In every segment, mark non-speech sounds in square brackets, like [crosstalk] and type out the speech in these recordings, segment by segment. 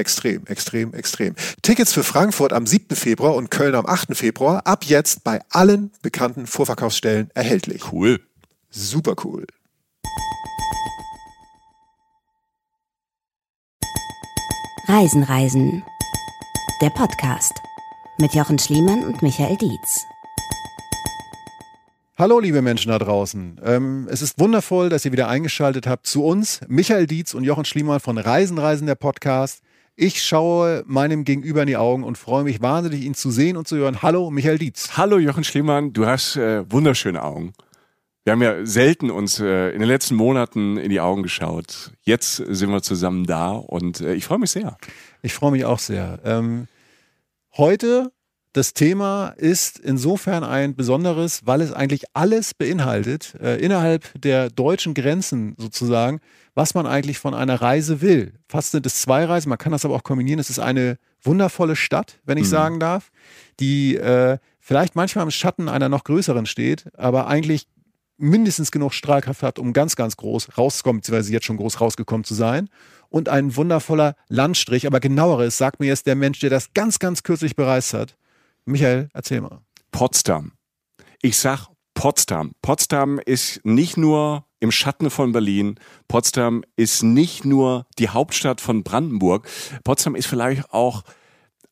Extrem, extrem, extrem. Tickets für Frankfurt am 7. Februar und Köln am 8. Februar ab jetzt bei allen bekannten Vorverkaufsstellen erhältlich. Cool. Super cool. Reisen, Reisen. Der Podcast mit Jochen Schliemann und Michael Dietz. Hallo, liebe Menschen da draußen. Ähm, es ist wundervoll, dass ihr wieder eingeschaltet habt zu uns, Michael Dietz und Jochen Schliemann von Reisen, Reisen, der Podcast. Ich schaue meinem Gegenüber in die Augen und freue mich wahnsinnig, ihn zu sehen und zu hören. Hallo, Michael Dietz. Hallo, Jochen Schliemann. Du hast äh, wunderschöne Augen. Wir haben ja selten uns äh, in den letzten Monaten in die Augen geschaut. Jetzt sind wir zusammen da und äh, ich freue mich sehr. Ich freue mich auch sehr. Ähm, heute das Thema ist insofern ein besonderes, weil es eigentlich alles beinhaltet, äh, innerhalb der deutschen Grenzen sozusagen, was man eigentlich von einer Reise will. Fast sind es zwei Reisen, man kann das aber auch kombinieren. Es ist eine wundervolle Stadt, wenn ich mhm. sagen darf, die äh, vielleicht manchmal im Schatten einer noch größeren steht, aber eigentlich mindestens genug Strahlkraft hat, um ganz, ganz groß rauszukommen, beziehungsweise jetzt schon groß rausgekommen zu sein. Und ein wundervoller Landstrich, aber genaueres sagt mir jetzt der Mensch, der das ganz, ganz kürzlich bereist hat. Michael, erzähl mal. Potsdam. Ich sag Potsdam. Potsdam ist nicht nur im Schatten von Berlin. Potsdam ist nicht nur die Hauptstadt von Brandenburg. Potsdam ist vielleicht auch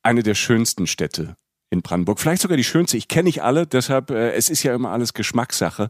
eine der schönsten Städte in Brandenburg. Vielleicht sogar die schönste. Ich kenne nicht alle, deshalb, äh, es ist ja immer alles Geschmackssache.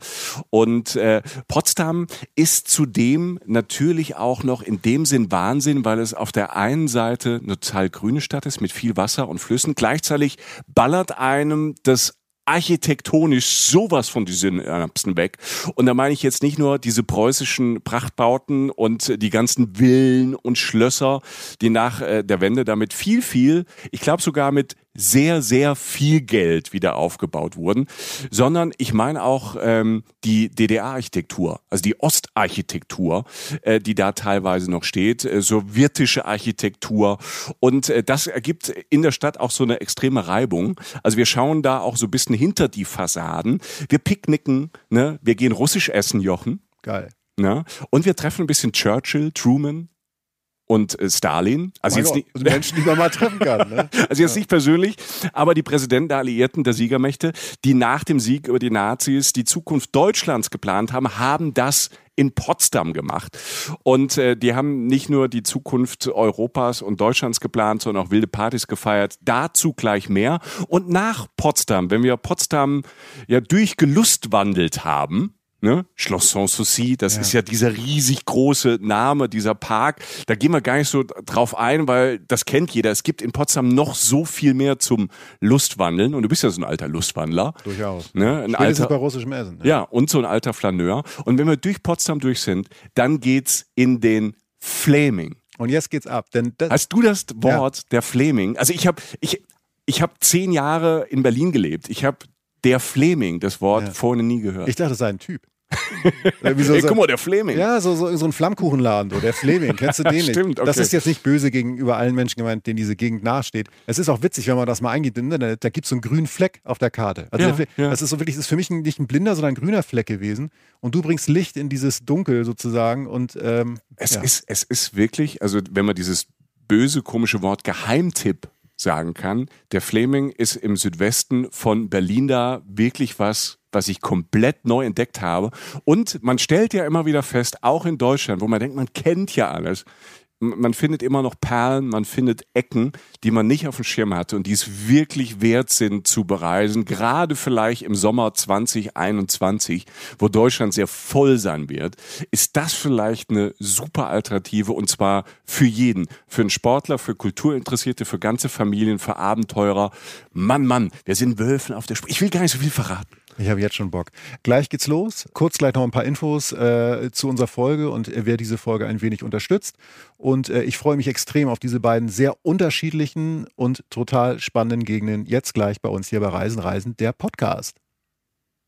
Und äh, Potsdam ist zudem natürlich auch noch in dem Sinn Wahnsinn, weil es auf der einen Seite eine total grüne Stadt ist mit viel Wasser und Flüssen. Gleichzeitig ballert einem das architektonisch sowas von die Synapsen weg. Und da meine ich jetzt nicht nur diese preußischen Prachtbauten und die ganzen Villen und Schlösser, die nach äh, der Wende damit viel, viel, ich glaube sogar mit sehr, sehr viel Geld wieder aufgebaut wurden, sondern ich meine auch ähm, die DDR-Architektur, also die Ostarchitektur, äh, die da teilweise noch steht, äh, sowjetische Architektur. Und äh, das ergibt in der Stadt auch so eine extreme Reibung. Also wir schauen da auch so ein bisschen hinter die Fassaden. Wir picknicken, ne? wir gehen russisch essen, Jochen. Geil. Ne? Und wir treffen ein bisschen Churchill, Truman, und äh, Stalin. Also jetzt nicht, also Menschen, die man mal treffen kann. Ne? [laughs] Also jetzt ja. nicht persönlich, aber die Präsidenten der Alliierten, der Siegermächte, die nach dem Sieg über die Nazis die Zukunft Deutschlands geplant haben, haben das in Potsdam gemacht. Und äh, die haben nicht nur die Zukunft Europas und Deutschlands geplant, sondern auch wilde Partys gefeiert. Dazu gleich mehr. Und nach Potsdam, wenn wir Potsdam ja durchgelustwandelt haben, Ne? Schloss Sanssouci, das ja. ist ja dieser riesig große Name, dieser Park. Da gehen wir gar nicht so drauf ein, weil das kennt jeder. Es gibt in Potsdam noch so viel mehr zum Lustwandeln. Und du bist ja so ein alter Lustwandler. Durchaus. Ne? Ein alter, bei russischem Essen. Ja. ja, und so ein alter Flaneur. Und wenn wir durch Potsdam durch sind, dann geht's in den Flaming. Und jetzt geht's ab. Denn Hast du das Wort ja. der Flaming? Also ich habe ich, ich hab zehn Jahre in Berlin gelebt. Ich habe der Fleming, das Wort ja. vorne nie gehört. Ich dachte, das sei ein Typ. [laughs] so, Ey, guck mal, der Fleming. Ja, so, so, so ein Flammkuchenladen, so, der Fleming. Kennst du den [laughs] nicht? Stimmt, okay. Das ist jetzt nicht böse gegenüber allen Menschen gemeint, denen diese Gegend nahesteht. Es ist auch witzig, wenn man das mal eingeht im Internet, da gibt es so einen grünen Fleck auf der Karte. Also ja, der, ja. das ist so wirklich, das ist für mich nicht ein blinder, sondern ein grüner Fleck gewesen. Und du bringst Licht in dieses Dunkel sozusagen. Und ähm, es, ja. ist, es ist wirklich, also wenn man dieses böse, komische Wort Geheimtipp sagen kann. Der Fleming ist im Südwesten von Berlin da wirklich was, was ich komplett neu entdeckt habe. Und man stellt ja immer wieder fest, auch in Deutschland, wo man denkt, man kennt ja alles. Man findet immer noch Perlen, man findet Ecken, die man nicht auf dem Schirm hatte und die es wirklich wert sind zu bereisen, gerade vielleicht im Sommer 2021, wo Deutschland sehr voll sein wird, ist das vielleicht eine super Alternative und zwar für jeden, für einen Sportler, für Kulturinteressierte, für ganze Familien, für Abenteurer. Mann, Mann, wir sind Wölfen auf der Spur. Ich will gar nicht so viel verraten. Ich habe jetzt schon Bock. Gleich geht's los. Kurz gleich noch ein paar Infos äh, zu unserer Folge und äh, wer diese Folge ein wenig unterstützt. Und äh, ich freue mich extrem auf diese beiden sehr unterschiedlichen und total spannenden Gegenden. Jetzt gleich bei uns hier bei Reisen, Reisen, der Podcast.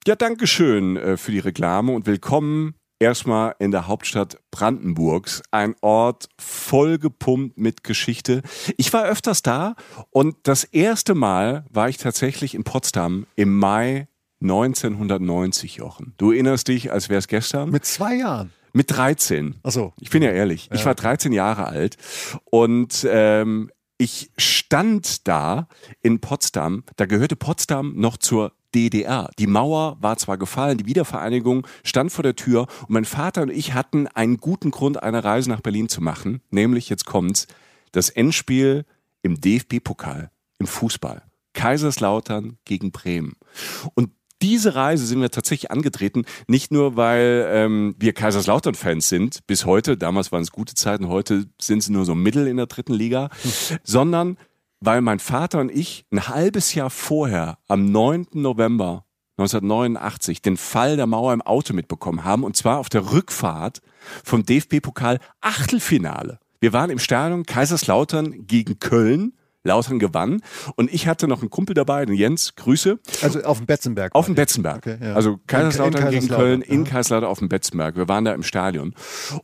Ja, danke schön äh, für die Reklame und willkommen erstmal in der Hauptstadt Brandenburgs. Ein Ort vollgepumpt mit Geschichte. Ich war öfters da und das erste Mal war ich tatsächlich in Potsdam im Mai 1990, Jochen. Du erinnerst dich, als wäre es gestern? Mit zwei Jahren. Mit 13. Ach so. Ich bin ja ehrlich. Ja. Ich war 13 Jahre alt und ähm, ich stand da in Potsdam. Da gehörte Potsdam noch zur DDR. Die Mauer war zwar gefallen, die Wiedervereinigung stand vor der Tür und mein Vater und ich hatten einen guten Grund, eine Reise nach Berlin zu machen. Nämlich, jetzt kommt's, das Endspiel im DFB-Pokal, im Fußball. Kaiserslautern gegen Bremen. Und diese Reise sind wir tatsächlich angetreten, nicht nur, weil ähm, wir Kaiserslautern-Fans sind, bis heute, damals waren es gute Zeiten, heute sind sie nur so mittel in der dritten Liga, [laughs] sondern weil mein Vater und ich ein halbes Jahr vorher, am 9. November 1989, den Fall der Mauer im Auto mitbekommen haben, und zwar auf der Rückfahrt vom DFB-Pokal Achtelfinale. Wir waren im Stadion Kaiserslautern gegen Köln. Lautern gewann und ich hatte noch einen Kumpel dabei, den Jens, Grüße. Also auf dem Betzenberg. Auf dem Betzenberg. Okay, ja. Also Kaiserslautern In- in gegen Köln, in. Kaiserslautern auf dem Betzenberg. Wir waren da im Stadion.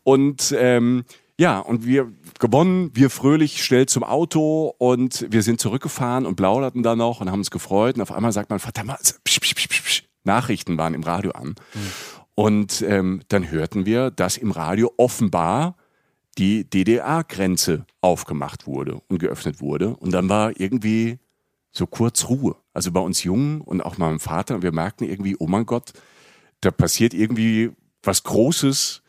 Und ähm, ja, und wir gewonnen, wir fröhlich schnell zum Auto und wir sind zurückgefahren und plauderten da noch und haben uns gefreut. Und auf einmal sagt Vater mal, psch, psch, psch, psch, psch. Nachrichten waren im Radio an. Und ähm, dann hörten wir, dass im Radio offenbar die DDR-Grenze aufgemacht wurde und geöffnet wurde. Und dann war irgendwie so kurz Ruhe. Also bei uns Jungen und auch meinem Vater. Und wir merkten irgendwie, oh mein Gott, da passiert irgendwie was Großes,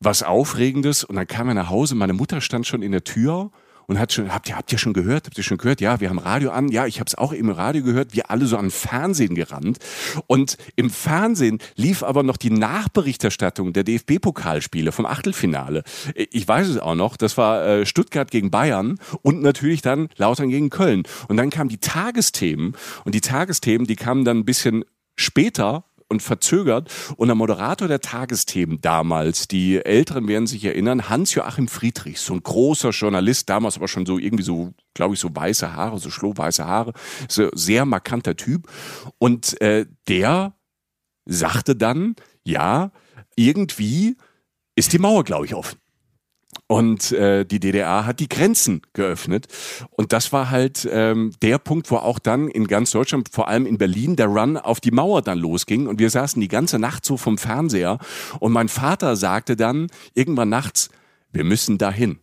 was Aufregendes. Und dann kam er nach Hause. Meine Mutter stand schon in der Tür und hat schon, habt ihr, habt ihr schon gehört? Habt ihr schon gehört? Ja, wir haben Radio an. Ja, ich habe es auch im Radio gehört. Wir alle so an Fernsehen gerannt. Und im Fernsehen lief aber noch die Nachberichterstattung der DFB-Pokalspiele vom Achtelfinale. Ich weiß es auch noch. Das war äh, Stuttgart gegen Bayern und natürlich dann Lautern gegen Köln. Und dann kamen die Tagesthemen. Und die Tagesthemen, die kamen dann ein bisschen später und verzögert. Und der Moderator der Tagesthemen damals, die Älteren werden sich erinnern, Hans-Joachim Friedrich, so ein großer Journalist, damals aber schon so irgendwie so, glaube ich, so weiße Haare, so schlohweiße Haare, so sehr markanter Typ. Und äh, der sagte dann, ja, irgendwie ist die Mauer, glaube ich, offen. Und äh, die DDR hat die Grenzen geöffnet. Und das war halt ähm, der Punkt, wo auch dann in ganz Deutschland, vor allem in Berlin, der Run auf die Mauer dann losging. Und wir saßen die ganze Nacht so vom Fernseher. Und mein Vater sagte dann irgendwann nachts, wir müssen dahin.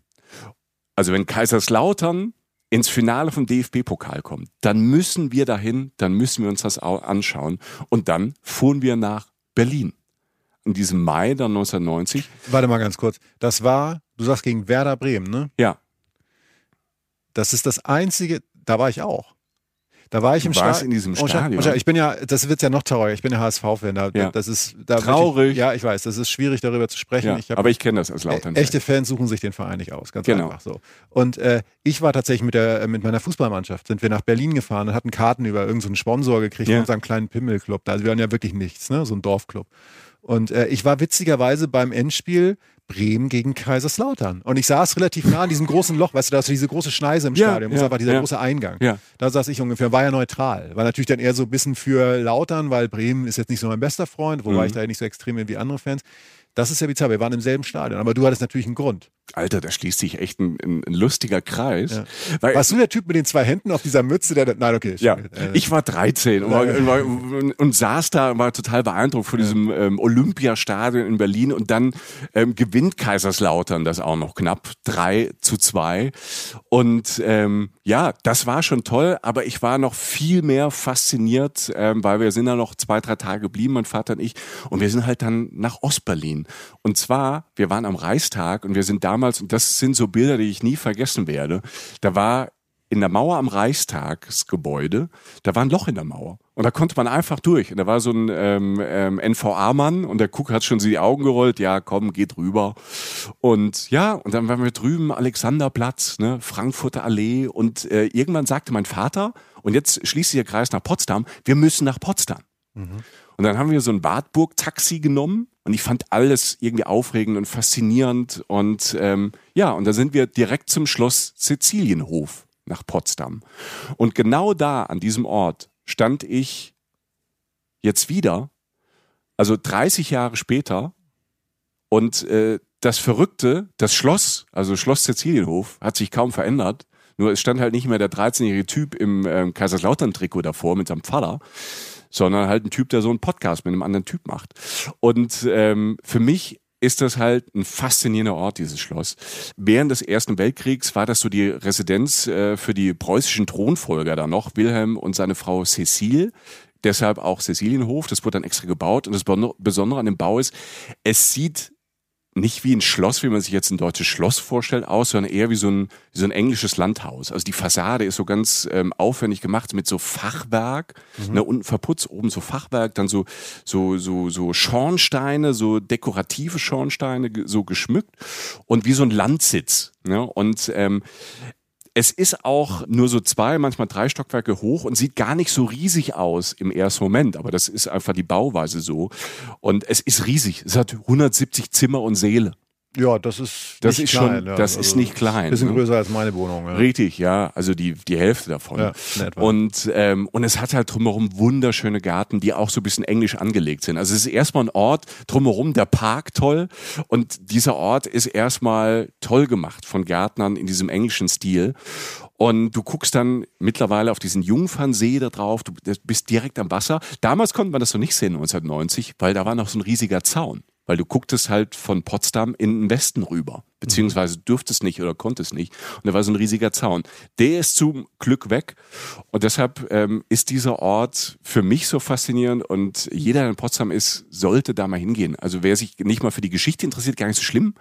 Also wenn Kaiserslautern ins Finale vom DFB-Pokal kommt, dann müssen wir dahin, dann müssen wir uns das au- anschauen. Und dann fuhren wir nach Berlin. In diesem Mai dann 1990. Warte mal ganz kurz. Das war, du sagst gegen Werder Bremen, ne? Ja, Das ist das einzige, da war ich auch. Da war ich im warst Sta- in diesem Oh, Stadion. oh, schau, Ich bin ja, das wird ja noch trauriger. Ich bin ja HSV-Fan. Da, Ja. Das ist da Traurig. Wirklich, ja, ich weiß. Das ist schwierig, darüber zu sprechen. ja. ich hab, aber ich kenne das als Lautern. Echte Fans suchen sich den Verein nicht aus, ganz Genau. einfach so. Und äh, ich war tatsächlich mit, der, mit meiner Fußballmannschaft, sind wir nach Berlin gefahren und hatten Karten über irgendeinen so Sponsor gekriegt Ja. von unserem kleinen Pimmelclub. Also wir waren ja wirklich nichts, ne? so ein Dorfclub. Und äh, ich war witzigerweise beim Endspiel Bremen gegen Kaiserslautern. Und ich saß relativ nah an diesem großen Loch, weißt du, da ist diese große Schneise im Stadion, ja, einfach dieser ja. große Eingang. Ja. Da saß ich ungefähr, war ja neutral. War natürlich dann eher so ein bisschen für Lautern, weil Bremen ist jetzt nicht so mein bester Freund, wobei Mhm. ich da nicht so extrem bin wie andere Fans. Das ist ja bizarr, wir waren im selben Stadion, aber du hattest natürlich einen Grund. Alter, da schließt sich echt ein, ein, ein lustiger Kreis. Ja. Weil, Warst du der Typ mit den zwei Händen auf dieser Mütze, der, nein, okay. ja, äh, ich war 13 und, war, und, und saß da und war total beeindruckt vor diesem ähm, Olympiastadion in Berlin und dann ähm, gewinnt Kaiserslautern das auch noch knapp 3 zu 2 und ähm, ja, das war schon toll, aber ich war noch viel mehr fasziniert, ähm, weil wir sind da noch zwei, drei Tage geblieben, mein Vater und ich und wir sind halt dann nach Ostberlin erzählen. Und zwar, wir waren am Reichstag und wir sind damals, und das sind so Bilder, die ich nie vergessen werde, da war in der Mauer am Reichstagsgebäude, da war ein Loch in der Mauer. Und da konnte man einfach durch. Und da war so ein ähm, ähm, NVA-Mann und der Cook hat schon die Augen gerollt, ja, komm, geht rüber. Und ja, und dann waren wir drüben, Alexanderplatz, ne, Frankfurter Allee. Und äh, irgendwann sagte mein Vater, und jetzt schließt sich der Kreis nach Potsdam, wir müssen nach Potsdam. Mhm. Und dann haben wir so ein Wartburg-Taxi genommen und ich fand alles irgendwie aufregend und faszinierend. Und ähm, ja, und da sind wir direkt zum Schloss Sizilienhof nach Potsdam. Und genau da, an diesem Ort, stand ich jetzt wieder, also 30 Jahre später. Und äh, das Verrückte, das Schloss, also Schloss Sizilienhof, hat sich kaum verändert. Nur es stand halt nicht mehr der 13-jährige Typ im ähm, Kaiserslautern-Trikot davor mit seinem Vater, sondern halt ein Typ, der so einen Podcast mit einem anderen Typ macht. Und ähm, für mich ist das halt ein faszinierender Ort, dieses Schloss. Während des Ersten Weltkriegs war das so die Residenz äh, für die preußischen Thronfolger da noch, Wilhelm und seine Frau Cecile. Deshalb auch Cecilienhof, das wurde dann extra gebaut. Und das Besondere an dem Bau ist, es sieht nicht wie ein Schloss, wie man sich jetzt ein deutsches Schloss vorstellt, aus, sondern eher wie so ein, wie so ein englisches Landhaus. Also die Fassade ist so ganz ähm, aufwendig gemacht mit so Fachwerk, mhm. ne, unten verputzt, oben so Fachwerk, dann so, so, so, so Schornsteine, so dekorative Schornsteine, so geschmückt und wie so ein Landsitz. Ne? Und ähm, es ist auch nur so zwei, manchmal drei Stockwerke hoch und sieht gar nicht so riesig aus im ersten Moment, aber das ist einfach die Bauweise so. Und es ist riesig. Es hat 170 Zimmer und Seele. Ja, das ist das ist klein, schon, ja. das also ist nicht klein. Bisschen ne? größer als meine Wohnung. Ja. Richtig, ja, also die die Hälfte davon. Ja, und ähm, und es hat halt drumherum wunderschöne Garten, die auch so ein bisschen englisch angelegt sind. Also es ist erstmal ein Ort drumherum, der Park toll und dieser Ort ist erstmal toll gemacht von Gärtnern in diesem englischen Stil. Und du guckst dann mittlerweile auf diesen Jungfernsee da drauf, du bist direkt am Wasser. Damals konnte man das noch nicht sehen, 1990, weil da war noch so ein riesiger Zaun weil du gucktest halt von Potsdam in den Westen rüber, beziehungsweise durftest nicht oder konntest nicht. Und da war so ein riesiger Zaun. Der ist zum Glück weg und deshalb ähm, ist dieser Ort für mich so faszinierend und jeder, der in Potsdam ist, sollte da mal hingehen. Also wer sich nicht mal für die Geschichte interessiert, gar nicht so schlimm,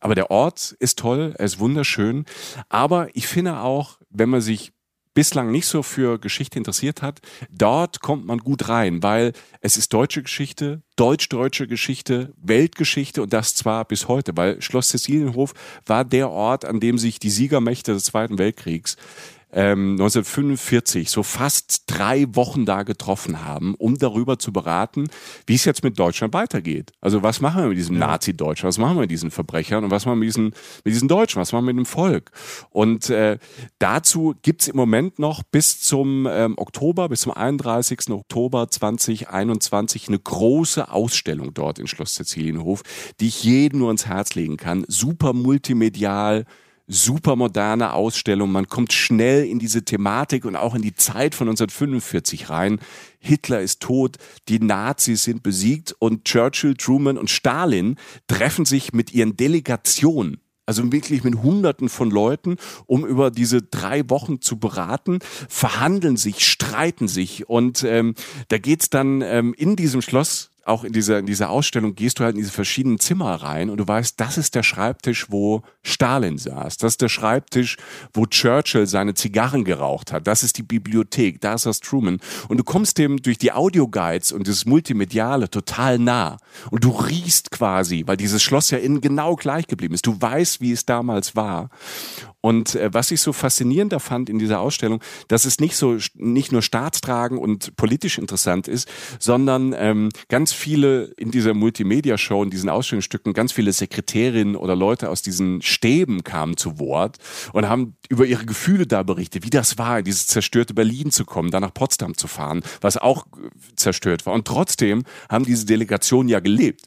aber der Ort ist toll, er ist wunderschön, aber ich finde auch, wenn man sich bislang nicht so für Geschichte interessiert hat, dort kommt man gut rein, weil es ist deutsche Geschichte, deutsch-deutsche Geschichte, Weltgeschichte und das zwar bis heute, weil Schloss Cecilienhof war der Ort, an dem sich die Siegermächte des Zweiten Weltkriegs ähm, 1945 so fast drei Wochen da getroffen haben, um darüber zu beraten, wie es jetzt mit Deutschland weitergeht. Also was machen wir mit diesem ja. Nazi-Deutschland, was machen wir mit diesen Verbrechern und was machen wir mit diesen, mit diesen Deutschen, was machen wir mit dem Volk. Und äh, dazu gibt's im Moment noch bis zum ähm, Oktober, bis zum 31. Oktober 2021 eine große Ausstellung dort in Schloss Cecilienhof, die ich jedem nur ans Herz legen kann. Super multimedial, super moderne Ausstellung. Man kommt schnell in diese Thematik und auch in die Zeit von 1945 rein. Hitler ist tot, die Nazis sind besiegt und Churchill, Truman und Stalin treffen sich mit ihren Delegationen also wirklich mit Hunderten von Leuten, um über diese drei Wochen zu beraten, verhandeln sich, streiten sich. Und ähm, da geht's dann ähm, in diesem Schloss auch in dieser, in dieser Ausstellung gehst du halt in diese verschiedenen Zimmer rein und du weißt, das ist der Schreibtisch, wo Stalin saß. Das ist der Schreibtisch, wo Churchill seine Zigarren geraucht hat. Das ist die Bibliothek. Da ist das Truman. Und du kommst dem durch die Audioguides und das Multimediale total nah. Und du riechst quasi, weil dieses Schloss ja innen genau gleich geblieben ist. Du weißt, wie es damals war. Und äh, was ich so faszinierender fand in dieser Ausstellung, dass es nicht so nicht nur staatstragend und politisch interessant ist, sondern ähm, ganz viele in dieser Multimedia-Show, in diesen Ausstellungsstücken, ganz viele Sekretärinnen oder Leute aus diesen Stäben kamen zu Wort und haben über ihre Gefühle da berichtet, wie das war, in dieses zerstörte Berlin zu kommen, dann nach Potsdam zu fahren, was auch äh, zerstört war. Und trotzdem haben diese Delegationen ja gelebt.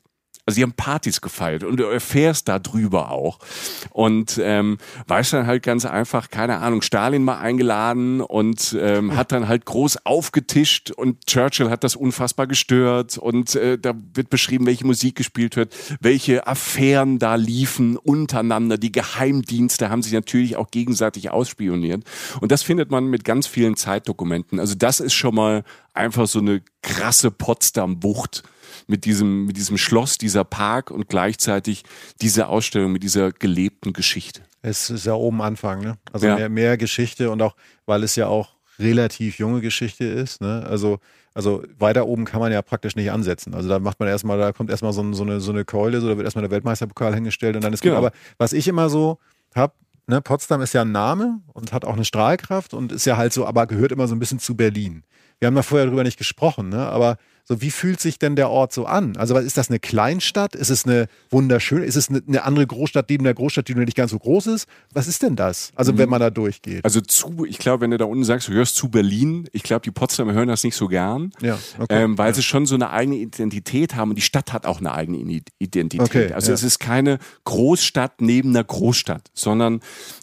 Also sie haben Partys gefeiert und du erfährst darüber auch. Und ähm, weißt dann halt ganz einfach, keine Ahnung, Stalin mal eingeladen und ähm, hat dann halt groß aufgetischt und Churchill hat das unfassbar gestört und äh, da wird beschrieben, welche Musik gespielt wird, welche Affären da liefen untereinander. Die Geheimdienste haben sich natürlich auch gegenseitig ausspioniert. Und das findet man mit ganz vielen Zeitdokumenten. Also das ist schon mal einfach so eine krasse Potsdam-Wucht mit diesem, mit diesem Schloss, dieser Park und gleichzeitig diese Ausstellung mit dieser gelebten Geschichte. Es ist ja oben Anfang, ne? Also Ja. mehr, mehr Geschichte und auch, weil es ja auch relativ junge Geschichte ist, ne? Also, also weiter oben kann man ja praktisch nicht ansetzen. Also da macht man erstmal, da kommt erstmal so, so, eine, so eine Keule, so da wird erstmal der Weltmeisterpokal hingestellt und dann ist gut. Genau. Aber was ich immer so hab, ne, Potsdam ist ja ein Name und hat auch eine Strahlkraft und ist ja halt so, aber gehört immer so ein bisschen zu Berlin. Wir haben da vorher drüber nicht gesprochen, ne? Aber so, wie fühlt sich denn der Ort so an? Also, was- ist das eine Kleinstadt? Ist es eine wunderschöne? Ist es eine, andere Großstadt neben der Großstadt, die nur nicht ganz so groß ist? Was ist denn das? Also, wenn man da durchgeht. Also zu, ich glaube, wenn du da unten sagst, du hörst zu Berlin, ich glaube, die Potsdamer hören das nicht so gern. Ja, okay. Ähm, weil sie schon so eine eigene Identität haben und die Stadt hat auch eine eigene Identität. Okay, also ja. es ist keine Großstadt neben einer Großstadt, sondern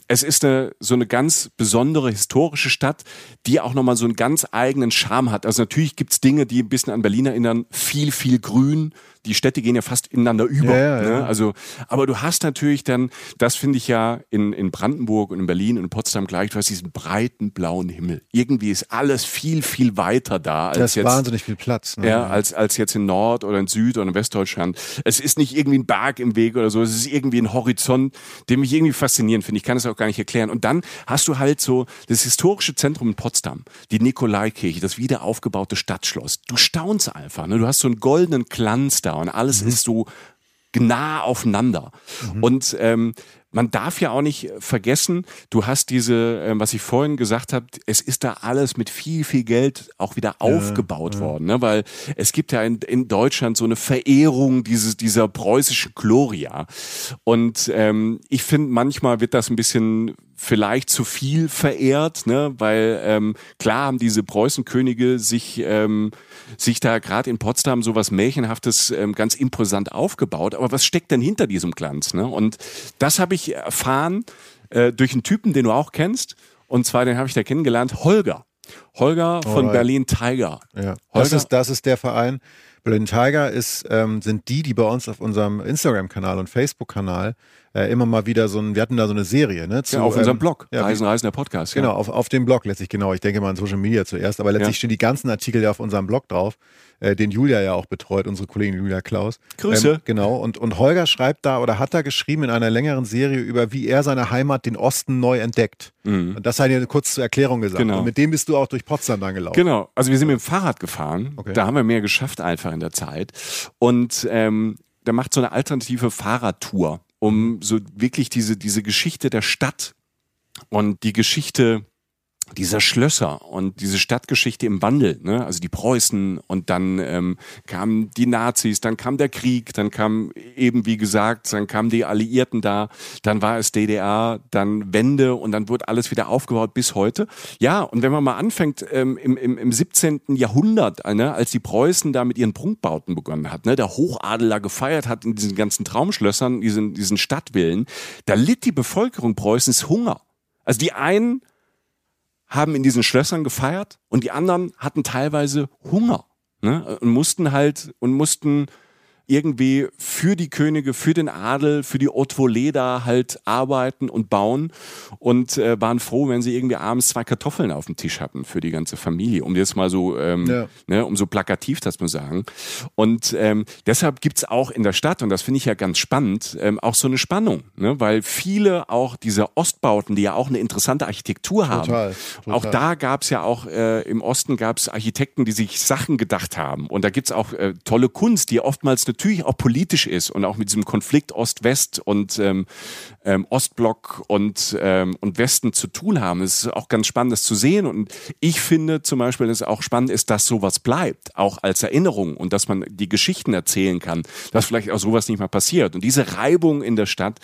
es ist eine, so eine ganz besondere historische Stadt, die auch nochmal so einen ganz eigenen Charme hat. Also natürlich gibt's Dinge, die ein bisschen an Berlin erinnern, viel, viel Grün. Die Städte gehen ja fast ineinander über. Ja, ja, ne? Also, aber du hast natürlich dann, das finde ich ja in, in Brandenburg und in Berlin und in Potsdam gleich, du hast diesen breiten blauen Himmel. Irgendwie ist alles viel, viel weiter da als das ist jetzt. wahnsinnig viel Platz. Ne? Ja, als, als jetzt in Nord- oder in Süd- oder in Westdeutschland. Es ist nicht irgendwie ein Berg im Weg oder so, es ist irgendwie ein Horizont, den mich irgendwie faszinierend finde. Ich kann es auch gar nicht erklären. Und dann hast du halt so das historische Zentrum in Potsdam, die Nikolaikirche, das wieder aufgebaute Stadtschloss. Du staunst einfach, ne? Du hast so einen goldenen Glanz da und alles ist so nah aufeinander. Und ähm, man darf ja auch nicht vergessen, du hast diese, ähm, was ich vorhin gesagt habe, es ist da alles mit viel, viel Geld auch wieder aufgebaut worden, ne? weil es gibt ja in, in Deutschland so eine Verehrung dieses, dieser preußischen Gloria. Und ähm, ich finde, manchmal wird das ein bisschen vielleicht zu viel verehrt, ne? weil ähm, klar haben diese Preußenkönige sich, ähm, sich da gerade in Potsdam sowas Märchenhaftes ähm, ganz imposant aufgebaut. Aber was steckt denn hinter diesem Glanz? Ne? Und das habe ich erfahren äh, durch einen Typen, den du auch kennst. Und zwar, den habe ich da kennengelernt, Holger. Holger von Alright. Berlin Tiger. Ja. Das, ist, das ist der Verein. Berlin Tiger ist, ähm, sind die, die bei uns auf unserem Instagram-Kanal und Facebook-Kanal äh, immer mal wieder so ein, wir hatten da so eine Serie, ne? Zu, Ja, auf unserem ähm, Blog, Ja, Reisen, Reisen, der Podcast. Genau, Ja. auf, auf dem Blog letztlich, genau. Ich denke mal an Social Media zuerst, aber letztlich Ja. stehen die ganzen Artikel ja auf unserem Blog drauf, äh, den Julia ja auch betreut, unsere Kollegin Julia Klaus. Grüße. Ähm, genau, und, und Holger schreibt da oder hat da geschrieben in einer längeren Serie über, wie er seine Heimat, den Osten, neu entdeckt. Und das hat er kurz zur Erklärung gesagt. Mhm. Genau. Und mit dem bist du auch durch Potsdam dann gelaufen. Genau, also wir sind mit dem Fahrrad gefahren. Okay. Da haben wir mehr geschafft einfach in der Zeit. Und ähm, der macht so eine alternative Fahrradtour, um so wirklich diese, diese Geschichte der Stadt und die Geschichte dieser Schlösser und diese Stadtgeschichte im Wandel, ne? also die Preußen und dann ähm, kamen die Nazis, dann kam der Krieg, dann kam eben wie gesagt, dann kamen die Alliierten da, dann war es DDR, dann Wende und dann wurde alles wieder aufgebaut bis heute. Ja, und wenn man mal anfängt ähm, im, im, im 17. Jahrhundert, äh, ne, als die Preußen da mit ihren Prunkbauten begonnen hat, ne, der Hochadel da gefeiert hat in diesen ganzen Traumschlössern, diesen, diesen Stadtvillen, da litt die Bevölkerung Preußens Hunger. Also die einen haben in diesen Schlössern gefeiert und die anderen hatten teilweise Hunger ne? und mussten halt und mussten irgendwie für die Könige, für den Adel, für die Haute Volée da halt arbeiten und bauen und äh, waren froh, wenn sie irgendwie abends zwei Kartoffeln auf dem Tisch hatten für die ganze Familie, um jetzt mal so, ähm, Ja. ne, um so plakativ das zu sagen. Und ähm, deshalb gibt's auch in der Stadt, und das finde ich ja ganz spannend, ähm, auch so eine Spannung, ne? weil viele auch diese Ostbauten, die ja auch eine interessante Architektur haben, Total, total. auch da gab's ja auch äh, im Osten gab's Architekten, die sich Sachen gedacht haben. Und da gibt's auch äh, tolle Kunst, die oftmals natürlich auch politisch ist und auch mit diesem Konflikt Ost-West und ähm, ähm, Ostblock und, ähm, und Westen zu tun haben. Es ist auch ganz spannend, das zu sehen. Und ich finde zum Beispiel, dass es auch spannend ist, dass sowas bleibt, auch als Erinnerung und dass man die Geschichten erzählen kann, dass vielleicht auch sowas nicht mehr passiert. Und diese Reibung in der Stadt,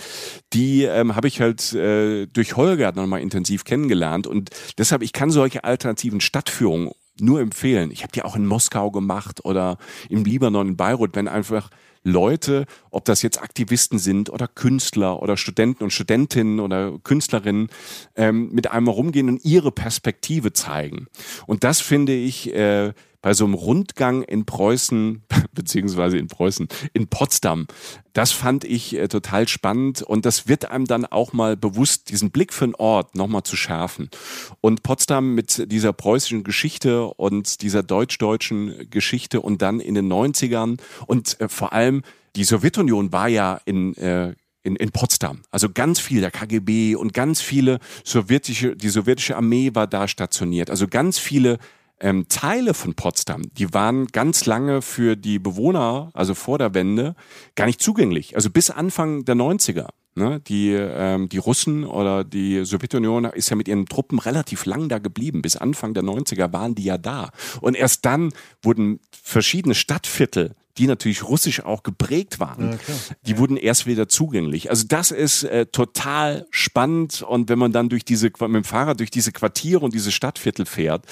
die ähm, habe ich halt äh, durch Holger nochmal intensiv kennengelernt. Und deshalb, ich kann solche alternativen Stadtführungen nur empfehlen. Ich habe die auch in Moskau gemacht oder im Libanon, in Beirut, wenn einfach Leute, ob das jetzt Aktivisten sind oder Künstler oder Studenten und Studentinnen oder Künstlerinnen, ähm, mit einem rumgehen und ihre Perspektive zeigen. Und das finde ich, äh, bei so einem Rundgang in Preußen, [laughs] beziehungsweise in Preußen, in Potsdam. Das fand ich äh, total spannend und das wird einem dann auch mal bewusst, diesen Blick für den Ort nochmal zu schärfen. Und Potsdam mit dieser preußischen Geschichte und dieser deutsch-deutschen Geschichte und dann in den 90ern und äh, vor allem die Sowjetunion war ja in äh, in, in Potsdam. Also ganz viel der KGB und ganz viele sowjetische, die sowjetische Armee war da stationiert. Also ganz viele ähm, Teile von Potsdam, die waren ganz lange für die Bewohner, also vor der Wende, gar nicht zugänglich. Also bis Anfang der 90er. Ne? Die, ähm, die Russen oder die Sowjetunion ist ja mit ihren Truppen relativ lang da geblieben. Bis Anfang der 90er waren die ja da. Und erst dann wurden verschiedene Stadtviertel die natürlich russisch auch geprägt waren, ja, die ja. wurden erst wieder zugänglich. Also das ist äh, total spannend und wenn man dann durch diese mit dem Fahrrad durch diese Quartiere und diese Stadtviertel fährt,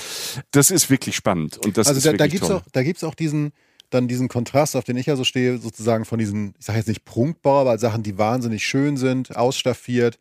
das ist wirklich spannend und das also ist da, wirklich da gibt's toll. auch da gibt's auch diesen dann diesen Kontrast, auf den ich ja so stehe, sozusagen von diesen, ich sage jetzt nicht Prunkbau, aber Sachen, die wahnsinnig schön sind, ausstaffiert,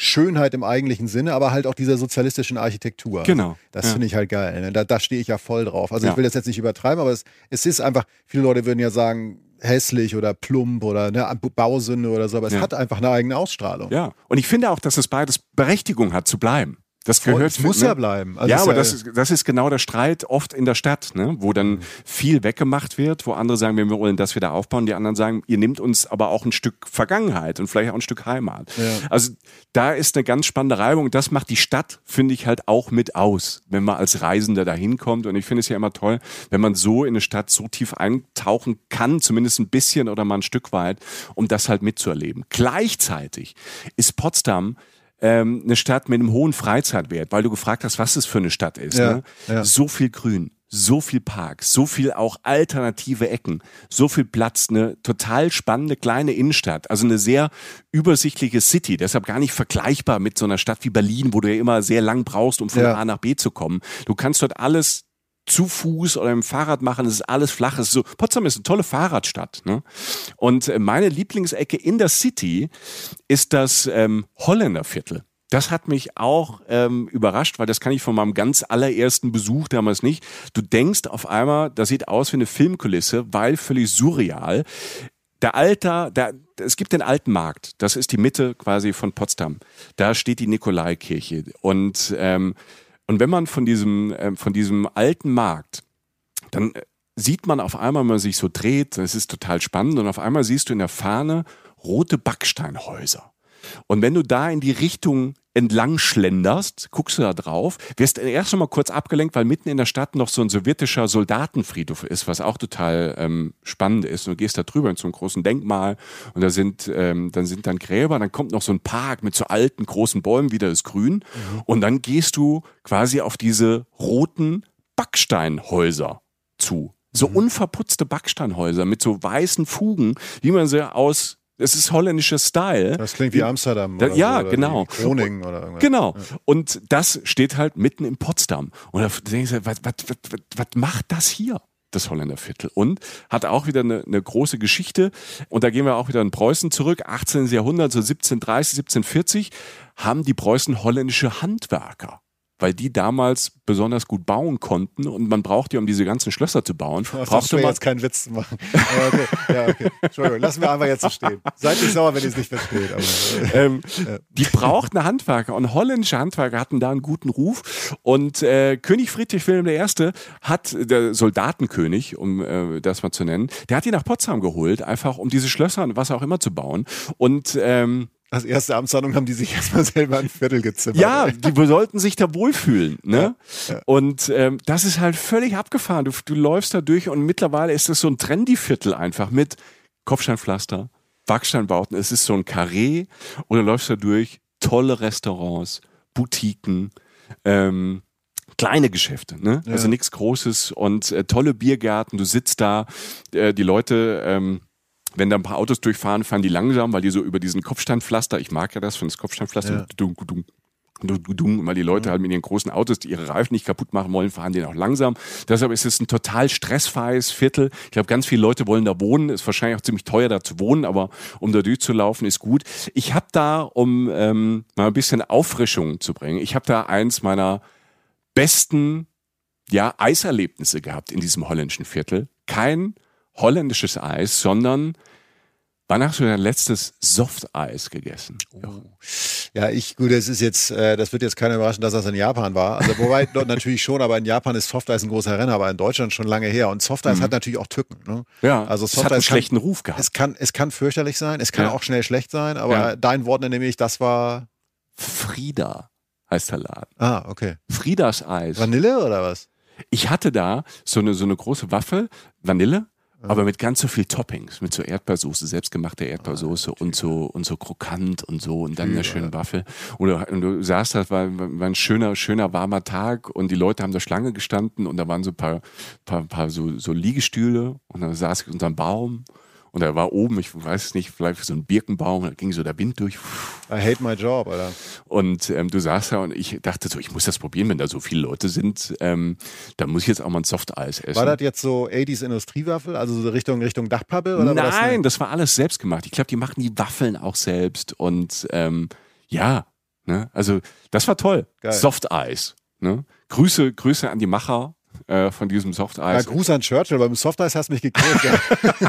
Schönheit im eigentlichen Sinne, aber halt auch dieser sozialistischen Architektur. Genau. Das ja. finde ich halt geil. Ne? Da, da stehe ich ja voll drauf. Also Ja. ich will das jetzt nicht übertreiben, aber es, es ist einfach, viele Leute würden ja sagen, hässlich oder plump oder ne, Bausünde oder so, aber es Ja. hat einfach eine eigene Ausstrahlung. Ja, und ich finde auch, dass es beides Berechtigung hat zu bleiben. Das gehört es muss ne? ja bleiben. Also ja, aber ja- das ist, das ist genau der Streit oft in der Stadt, ne? wo Mhm. dann viel weggemacht wird, wo andere sagen, wir wollen das wieder aufbauen, die anderen sagen, ihr nehmt uns aber auch ein Stück Vergangenheit und vielleicht auch ein Stück Heimat. Ja. Also da ist eine ganz spannende Reibung. Das macht die Stadt, finde ich, halt auch mit aus, wenn man als Reisender da hinkommt. Und ich finde es ja immer toll, wenn man so in eine Stadt so tief eintauchen kann, zumindest ein bisschen oder mal ein Stück weit, um das halt mitzuerleben. Gleichzeitig ist Potsdam ähm, eine Stadt mit einem hohen Freizeitwert, weil du gefragt hast, was es für eine Stadt ist. Ja, ne? ja. So viel Grün, so viel Park, so viel auch alternative Ecken, so viel Platz, eine total spannende kleine Innenstadt, also eine sehr übersichtliche City, deshalb gar nicht vergleichbar mit so einer Stadt wie Berlin, wo du ja immer sehr lang brauchst, um von Ja. A nach B zu kommen. Du kannst dort alles zu Fuß oder im Fahrrad machen, es ist alles flach. Ist so, Potsdam ist eine tolle Fahrradstadt. Ne? Und äh, meine Lieblingsecke in der City ist das ähm, Holländerviertel. Das hat mich auch ähm, überrascht, weil das kann ich von meinem ganz allerersten Besuch damals nicht. Du denkst auf einmal, das sieht aus wie eine Filmkulisse, weil völlig surreal. Der Alter, der, es gibt den alten Markt, das ist die Mitte quasi von Potsdam. Da steht die Nikolaikirche. Und, ähm, und wenn man von diesem, ähm, von diesem alten Markt, dann äh, sieht man auf einmal, wenn man sich so dreht, das ist total spannend, und auf einmal siehst du in der Fahne rote Backsteinhäuser. Und wenn du da in die Richtung entlang schlenderst, guckst du da drauf, wirst erst schon mal kurz abgelenkt, weil mitten in der Stadt noch so ein sowjetischer Soldatenfriedhof ist, was auch total ähm, spannend ist. Und du gehst da drüber in so einem großen Denkmal und da sind, ähm, dann sind dann Gräber, dann kommt noch so ein Park mit so alten großen Bäumen, wieder ist grün. Und dann gehst du quasi auf diese roten Backsteinhäuser zu. So unverputzte Backsteinhäuser mit so weißen Fugen, wie man sie aus, es ist holländischer Style. Das klingt wie Amsterdam. Da- oder ja, so, oder genau. Groningen oder irgendwas. Genau. Und das steht halt mitten in Potsdam. Und da denkst du, was, was, was, was, was macht das hier? Das Holländerviertel. Und hat auch wieder eine, eine große Geschichte. Und da gehen wir auch wieder in Preußen zurück. 18. Jahrhundert, so 1730, 1740, haben die Preußen holländische Handwerker. Weil die damals besonders gut bauen konnten und man brauchte ja, um diese ganzen Schlösser zu bauen, Das brauchte man jetzt keinen Witz zu machen. Aber okay. Ja, okay. Entschuldigung, lassen wir einfach jetzt so stehen. Seid nicht sauer, wenn ihr es nicht versteht. Aber, äh, ähm, die brauchten Handwerker und holländische Handwerker hatten da einen guten Ruf und äh, König Friedrich Wilhelm I. hat, der Soldatenkönig, um äh, das mal zu nennen, der hat ihn nach Potsdam geholt, einfach um diese Schlösser und was auch immer zu bauen und ähm, als erste Amtshandlung haben die sich [laughs] erstmal selber ein Viertel gezimmert. ja, die sollten sich da wohlfühlen. Ne? Ja, ja. Und ähm, das ist halt völlig abgefahren. Du, du läufst da durch und mittlerweile ist das so ein Trendy-Viertel einfach mit Kopfsteinpflaster, Backsteinbauten. Es ist so ein Karree und du läufst da durch. Tolle Restaurants, Boutiquen, ähm, kleine Geschäfte, ne? Ja. Also nichts Großes und äh, tolle Biergärten. Du sitzt da, äh, die Leute, ähm, wenn da ein paar Autos durchfahren, fahren die langsam, weil die so über diesen Kopfsteinpflaster, ich mag ja das, von das Kopfsteinpflaster, Ja. dung, dung, dung, weil die Leute halt mit ihren großen Autos, die ihre Reifen nicht kaputt machen wollen, fahren die auch langsam. Deshalb ist es ein total stressfreies Viertel. Ich glaube, ganz viele Leute wollen da wohnen. Ist wahrscheinlich auch ziemlich teuer, da zu wohnen, aber um da durchzulaufen, ist gut. Ich habe da, um ähm, mal ein bisschen Auffrischung zu bringen, ich habe da eins meiner besten ja, Eiserlebnisse gehabt in diesem holländischen Viertel. Kein holländisches Eis, sondern Wann hast du dein letztes Softeis gegessen? Oh. Ja, ich, gut, das ist jetzt, äh, das wird jetzt keiner überraschen, dass das in Japan war. Also, wobei [laughs] dort natürlich schon, aber in Japan ist Softeis ein großer Renner, aber in Deutschland schon lange her. Und Softeis mhm. hat natürlich auch Tücken. Ne? Ja, also Softeis hat einen schlechten Ruf gehabt. Es kann, es kann fürchterlich sein, es kann ja. auch schnell schlecht sein, aber ja. dein Wort nämlich, das war. Frieda heißt der Laden. Ah, okay. Friedas Eis. Vanille oder was? Ich hatte da so eine, so eine große Waffel, Vanille, aber mit ganz so viel Toppings, mit so Erdbeersoße, selbstgemachte Erdbeersoße und so und so krokant und so und dann eine schöne Waffel. Und du, du saßt da, war, war ein schöner, schöner warmer Tag und die Leute haben da Schlange gestanden und da waren so ein paar, paar, paar so, so Liegestühle und dann saß ich unter einem Baum und da war oben, ich weiß nicht, vielleicht so ein Birkenbaum, da ging so der Wind durch. I hate my job, Alter. Und ähm, du saßt da und ich dachte so, ich muss das probieren, wenn da so viele Leute sind. Ähm, dann muss ich jetzt auch mal ein Softeis essen. War das jetzt so 80s Industriewaffel, also so Richtung, Richtung Dachpappe? Oder Nein, das, das, war alles selbst gemacht. Ich glaube, die machen die Waffeln auch selbst. Und ähm, ja, ne? also das war toll. Softeis. Ne? Grüße, Grüße an die Macher äh, von diesem Softeis. Ja, Gruß an Churchill, beim Softeis hast du mich gekriegt. [laughs] [laughs]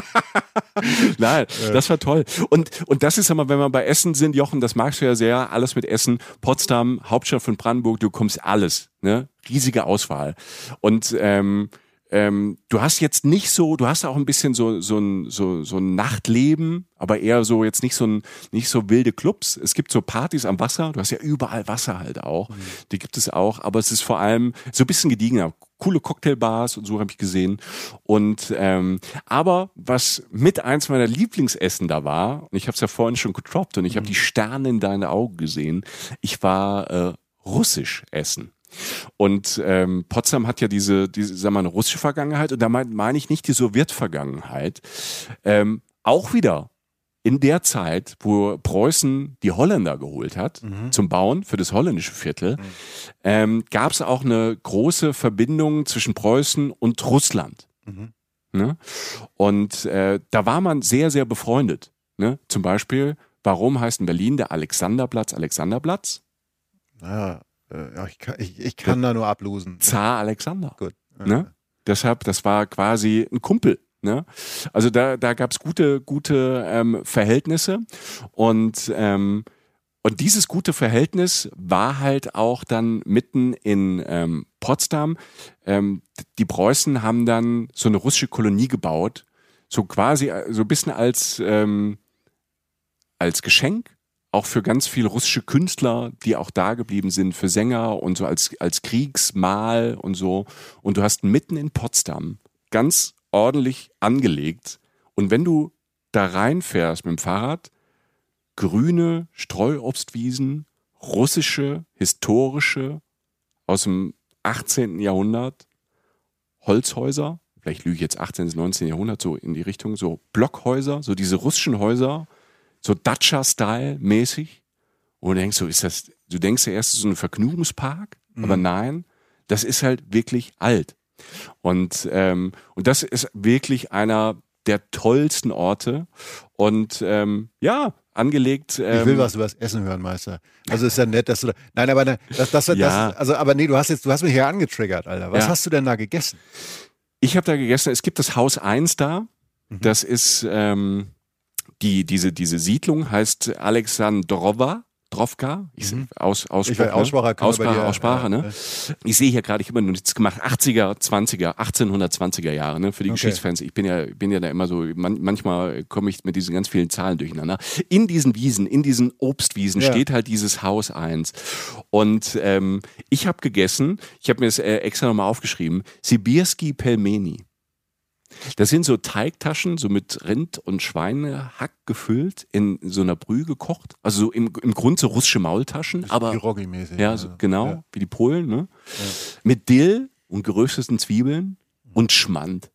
Ja. Nein, das war toll. Und, und das ist aber, wenn wir bei Essen sind, Jochen, das magst du ja sehr, alles mit Essen. Potsdam, Hauptstadt von Brandenburg, du kommst alles, ne? Riesige Auswahl. Und ähm, ähm, du hast jetzt nicht so, du hast auch ein bisschen so so ein so, so ein Nachtleben, aber eher so jetzt nicht so ein nicht so wilde Clubs. Es gibt so Partys am Wasser. Du hast ja überall Wasser halt auch. Mhm. Die gibt es auch, aber es ist vor allem so ein bisschen gediegener. Coole Cocktailbars und so habe ich gesehen. Und ähm, aber was mit eins meiner Lieblingsessen da war, und ich habe es ja vorhin schon getroppt und ich mhm. habe die Sterne in deinen Augen gesehen. Ich war äh, russisch essen. Und ähm, Potsdam hat ja diese, diese, sagen wir mal, eine russische Vergangenheit und da meine mein ich nicht die Sowjetvergangenheit. Ähm, auch wieder in der Zeit, wo Preußen die Holländer geholt hat mhm. zum Bauen für das holländische Viertel, mhm. ähm, gab es auch eine große Verbindung zwischen Preußen und Russland. Mhm. Ne? Und äh, da war man sehr, sehr befreundet. Ne? Zum Beispiel, warum heißt in Berlin der Alexanderplatz Alexanderplatz? Ja, äh, ja, ich kann, ich, ich kann da nur ablosen. Zar Alexander. Gut. Ne? Deshalb, das war quasi ein Kumpel. Ne? Also da, da gab es gute, gute ähm, Verhältnisse und ähm, und dieses gute Verhältnis war halt auch dann mitten in ähm, Potsdam. Ähm, die Preußen haben dann so eine russische Kolonie gebaut, so quasi äh, so ein bisschen als ähm, als Geschenk auch für ganz viele russische Künstler, die auch da geblieben sind, für Sänger und so als, als Kriegsmal und so. Und du hast mitten in Potsdam ganz ordentlich angelegt. Und wenn du da reinfährst mit dem Fahrrad, grüne Streuobstwiesen, russische, historische, aus dem 18. Jahrhundert, Holzhäuser, vielleicht lüge ich jetzt 18. bis 19. Jahrhundert, so in die Richtung, so Blockhäuser, so diese russischen Häuser, so Dacia-Style mäßig. Und du denkst so, ist das, du denkst ja erst so ein Vergnügungspark, mhm. aber nein, das ist halt wirklich alt. Und, ähm, und das ist wirklich einer der tollsten Orte. Und ähm, ja, angelegt. Ähm, ich will was über das Essen hören, Meister. Also ist ja nett, dass du da. Nein, aber ne, das, das, ja. das, also, aber nee, du hast jetzt, du hast mich hier angetriggert, Alter. Was ja. hast du denn da gegessen? Ich habe da gegessen, es gibt das Haus 1 da. Mhm. Das ist ähm, die, diese, diese Siedlung heißt Alexandrova. Drovka, ich, mhm. aus, Ausspruch, ich Aussprache, ne? Aussprache, dir, Aussprache, ne? Ja. Ich sehe hier gerade, ich habe immer Notiz gemacht, 80er, 20er, 1820er Jahre, ne? Für die okay. Geschichtsfans. Ich bin ja, bin ja da immer so, man, manchmal komme ich mit diesen ganz vielen Zahlen durcheinander. In diesen Wiesen, in diesen Obstwiesen ja. steht halt dieses Haus eins. Und ähm, ich habe gegessen, ich habe mir das äh, extra nochmal aufgeschrieben, Sibirski Pelmeni. Das sind so Teigtaschen, so mit Rind und Schweinehack gefüllt, in so einer Brühe gekocht. Also so im, im Grund so russische Maultaschen. aber Pierogi-mäßig. Ja, so, genau, ja. wie die Polen. Ne? Ja. Mit Dill und gerösteten Zwiebeln und Schmand.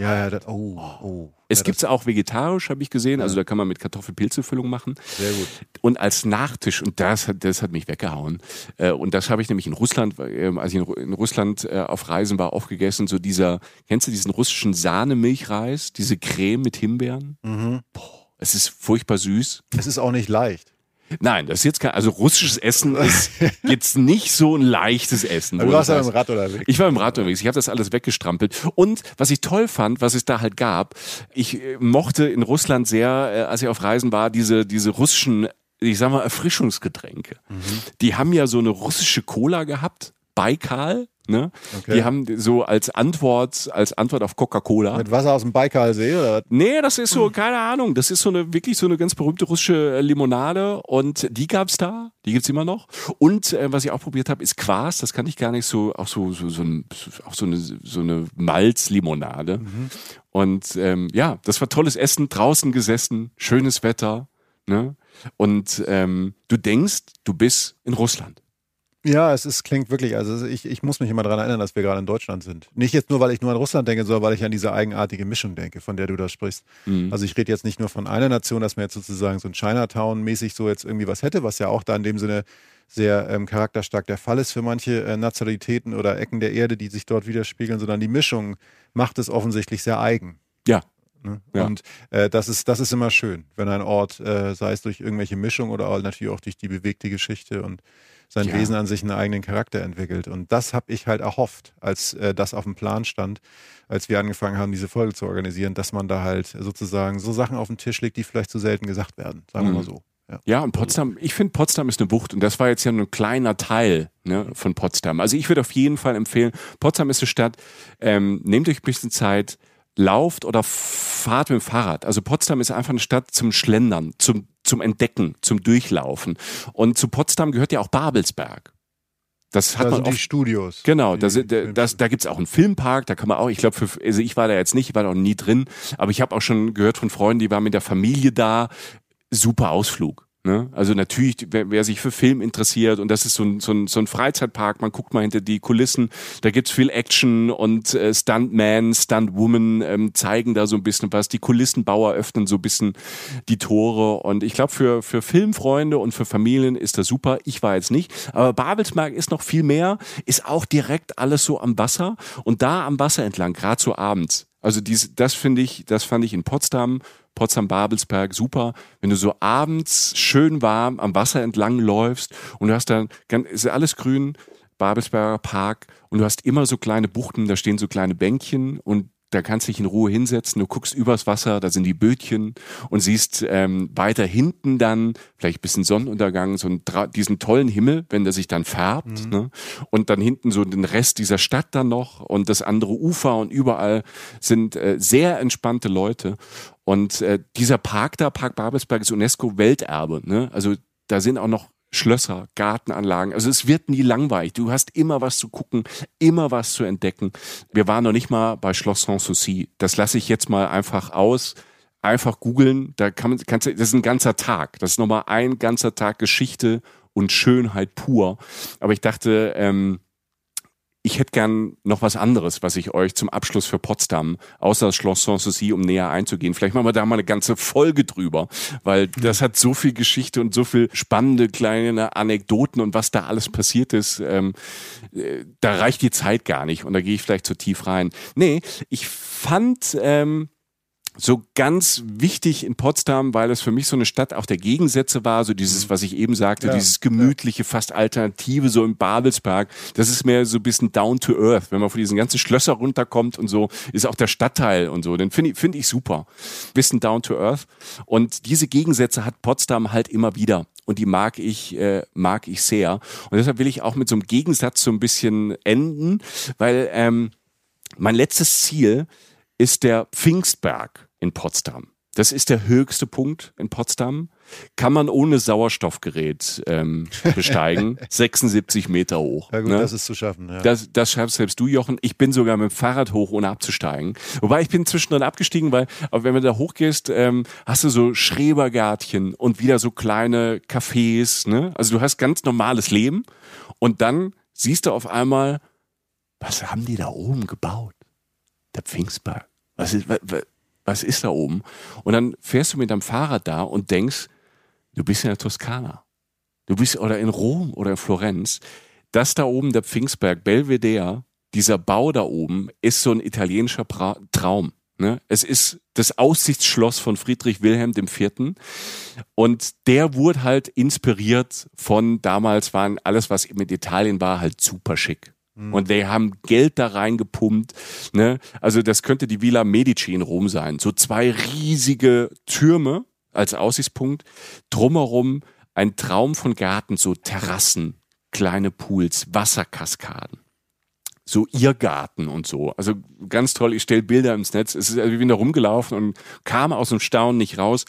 Ja, ja, das, oh, oh. Es ja, gibt es auch vegetarisch, habe ich gesehen. Also da kann man mit Kartoffelpilzefüllung machen. Sehr gut. Und als Nachtisch, und das hat, das hat mich weggehauen. Äh, und das habe ich nämlich in Russland, ähm, als ich in Russland äh, auf Reisen war, aufgegessen. So dieser, kennst du diesen russischen Sahnemilchreis? Diese Creme mit Himbeeren? Mhm. Boah, es ist furchtbar süß. Es ist auch nicht leicht. Nein, das ist jetzt kein, also russisches Essen ist [laughs] jetzt nicht so ein leichtes Essen. Du warst ja dem Rad unterwegs. Ich war im Rad unterwegs. Ich habe das alles weggestrampelt. Und was ich toll fand, was es da halt gab, ich äh, mochte in Russland sehr, äh, als ich auf Reisen war, diese, diese russischen, ich sag mal, Erfrischungsgetränke. Die haben ja so eine russische Cola gehabt, Baikal. Ne? Okay. Die haben so als Antwort, als Antwort auf Coca-Cola. Mit Wasser aus dem Baikalsee oder? Nee, das ist so, keine Ahnung, das ist so eine, wirklich so eine ganz berühmte russische äh, Limonade und die gab's da, die gibt's immer noch. Und äh, was ich auch probiert habe, ist Quas, das kann ich gar nicht so, auch so, so, so, ein, auch so eine, so eine Malzlimonade. Und ähm, ja, das war tolles Essen, draußen gesessen, schönes Wetter, ne? Und ähm, du denkst, du bist in Russland. Ja, es ist, klingt wirklich, also ich, ich muss mich immer daran erinnern, dass wir gerade in Deutschland sind. Nicht jetzt nur, weil ich nur an Russland denke, sondern weil ich an diese eigenartige Mischung denke, von der du da sprichst. Mhm. Also ich rede jetzt nicht nur von einer Nation, dass man jetzt sozusagen so ein Chinatown-mäßig so jetzt irgendwie was hätte, was ja auch da in dem Sinne sehr ähm, charakterstark der Fall ist für manche äh, Nationalitäten oder Ecken der Erde, die sich dort widerspiegeln, sondern die Mischung macht es offensichtlich sehr eigen. Ja. Ne? Ja. Und äh, das, ist, das ist immer schön, wenn ein Ort, äh, sei es durch irgendwelche Mischung oder auch natürlich auch durch die bewegte Geschichte und sein Ja. Wesen an sich einen eigenen Charakter entwickelt. Und das habe ich halt erhofft, als äh, das auf dem Plan stand, als wir angefangen haben, diese Folge zu organisieren, dass man da halt sozusagen so Sachen auf den Tisch legt, die vielleicht zu selten gesagt werden. Sagen wir Mhm. mal so. Ja. Ja, und Potsdam, ich finde Potsdam ist eine Wucht und das war jetzt ja nur ein kleiner Teil ne, von Potsdam. Also ich würde auf jeden Fall empfehlen, Potsdam ist eine Stadt, ähm, nehmt euch ein bisschen Zeit, lauft oder fahrt mit dem Fahrrad. Also Potsdam ist einfach eine Stadt zum Schlendern, zum, zum Entdecken, zum Durchlaufen. Und zu Potsdam gehört ja auch Babelsberg. Das hat Da man sind die oft Studios. Genau, Die da, sind, da, Filme- das, da gibt's auch einen Filmpark, da kann man auch, ich glaube, also ich war da jetzt nicht, ich war da auch nie drin, aber ich habe auch schon gehört von Freunden, die waren mit der Familie da, super Ausflug. Ne? Also natürlich, wer, wer sich für Film interessiert und das ist so ein, so, ein, so ein Freizeitpark, man guckt mal hinter die Kulissen, da gibt's viel Action und äh, Stuntman, Stuntwoman ähm, zeigen da so ein bisschen was, die Kulissenbauer öffnen so ein bisschen die Tore und ich glaube für, für Filmfreunde und für Familien ist das super. Ich war jetzt nicht, aber Babelsberg ist noch viel mehr, ist auch direkt alles so am Wasser und da am Wasser entlang, gerade so abends. Also diese, das finde ich, das fand ich in Potsdam, Potsdam-Babelsberg super, wenn du so abends schön warm am Wasser entlang läufst und du hast dann, ganz- ist alles grün, Babelsberger Park und du hast immer so kleine Buchten, da stehen so kleine Bänkchen und da kannst du dich in Ruhe hinsetzen, du guckst übers Wasser, da sind die Bötchen und siehst ähm, weiter hinten dann, vielleicht ein bisschen Sonnenuntergang, so einen, diesen tollen Himmel, wenn der sich dann färbt. Ne? Und dann hinten so den Rest dieser Stadt dann noch und das andere Ufer und überall sind äh, sehr entspannte Leute. Und äh, dieser Park da, Park Babelsberg, ist UNESCO-Welterbe. Ne? Also da sind auch noch Schlösser, Gartenanlagen. Also es wird nie langweilig. Du hast immer was zu gucken, immer was zu entdecken. Wir waren noch nicht mal bei Schloss Sanssouci. Das lasse ich jetzt mal einfach aus. Einfach googeln. Da kann man, kannst du, das ist ein ganzer Tag. Das ist nochmal ein ganzer Tag Geschichte und Schönheit pur. Aber ich dachte, ähm, ich hätte gern noch was anderes, was ich euch zum Abschluss für Potsdam, außer das Schloss Sanssouci, um näher einzugehen. Vielleicht machen wir da mal eine ganze Folge drüber, weil das hat so viel Geschichte und so viel spannende kleine Anekdoten und was da alles passiert ist. Ähm, äh, da reicht die Zeit gar nicht und da gehe ich vielleicht zu tief rein. Nee, ich fand ähm, so ganz wichtig in Potsdam, weil es für mich so eine Stadt auch der Gegensätze war, so dieses, was ich eben sagte, Ja, dieses gemütliche, fast alternative, so im Babelsberg. Das ist mehr so ein bisschen down to earth. Wenn man von diesen ganzen Schlösser runterkommt und so, ist auch der Stadtteil und so. Den finde ich, finde ich super. Bisschen down to earth. Und diese Gegensätze hat Potsdam halt immer wieder. Und die mag ich, äh, mag ich sehr. Und deshalb will ich auch mit so einem Gegensatz so ein bisschen enden, weil ähm, mein letztes Ziel ist der Pfingstberg in Potsdam. Das ist der höchste Punkt in Potsdam. Kann man ohne Sauerstoffgerät ähm, [laughs] besteigen. 76 Meter hoch. Ja gut, ne? das ist zu schaffen. Ja. Das, das schaffst selbst du, Jochen. Ich bin sogar mit dem Fahrrad hoch, ohne abzusteigen. Wobei ich bin zwischendrin abgestiegen, weil, aber wenn du da hochgehst, ähm, hast du so Schrebergärtchen und wieder so kleine Cafés. Ne? Also du hast ganz normales Leben und dann siehst du auf einmal, was haben die da oben gebaut? Der Pfingstberg. Was ist, wa- wa- was ist da oben? Und dann fährst du mit deinem Fahrrad da und denkst, du bist in der Toskana. Du bist oder in Rom oder in Florenz. Das da oben, der Pfingstberg, Belvedere, dieser Bau da oben, ist so ein italienischer pra Traum. Ne? Es ist das Aussichtsschloss von Friedrich Wilhelm IV. Und der wurde halt inspiriert von damals waren alles, was mit Italien war, halt super schick. Mhm. Und die haben Geld da reingepumpt. Ne? Also das könnte die Villa Medici in Rom sein. So zwei riesige Türme als Aussichtspunkt. Drumherum ein Traum von Garten, so Terrassen, kleine Pools, Wasserkaskaden so ihr Garten und so. Also ganz toll, ich stelle Bilder ins Netz. Es ist also, wie da rumgelaufen und kam aus dem Staunen nicht raus.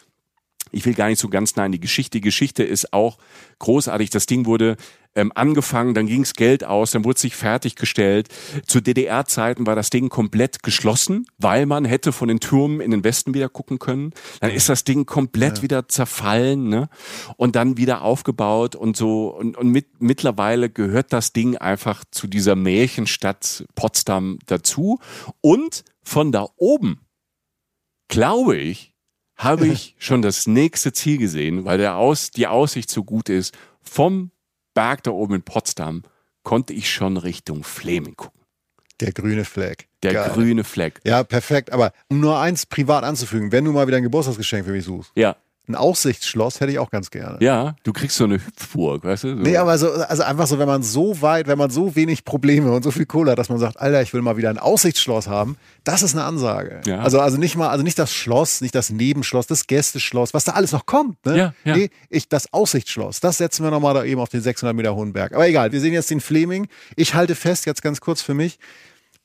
Ich will gar nicht so ganz nah in die Geschichte. Die Geschichte ist auch großartig. Das Ding wurde ähm, angefangen, dann ging's Geld aus, dann wurde sich fertiggestellt. Zu DDR-Zeiten war das Ding komplett geschlossen, weil man hätte von den Türmen in den Westen wieder gucken können. Dann ist das Ding komplett ja. wieder zerfallen ne? und dann wieder aufgebaut und so. Und, und mit, mittlerweile gehört das Ding einfach zu dieser Märchenstadt Potsdam dazu. Und von da oben, glaube ich, habe ich schon das nächste Ziel gesehen, weil der Aus, die Aussicht so gut ist vom Berg da oben in Potsdam konnte ich schon Richtung Fleming gucken. Der grüne Fleck. Der Geil. grüne Fleck. Ja, perfekt. Aber um nur eins privat anzufügen, wenn du mal wieder ein Geburtstagsgeschenk für mich suchst. Ja ein Aussichtsschloss hätte ich auch ganz gerne. Ja, du kriegst so eine Hüpfburg, weißt du? So. Nee, aber so, also einfach so, wenn man so weit, wenn man so wenig Probleme und so viel Kohle hat, dass man sagt, Alter, ich will mal wieder ein Aussichtsschloss haben, das ist eine Ansage. Ja. Also, also nicht mal, also nicht das Schloss, nicht das Nebenschloss, das Gästeschloss, was da alles noch kommt. Ne? Ja, ja. Nee, ich, das Aussichtsschloss, das setzen wir nochmal da eben auf den 600 Meter hohen Berg. Aber egal, wir sehen jetzt den Fleming. Ich halte fest, jetzt ganz kurz für mich,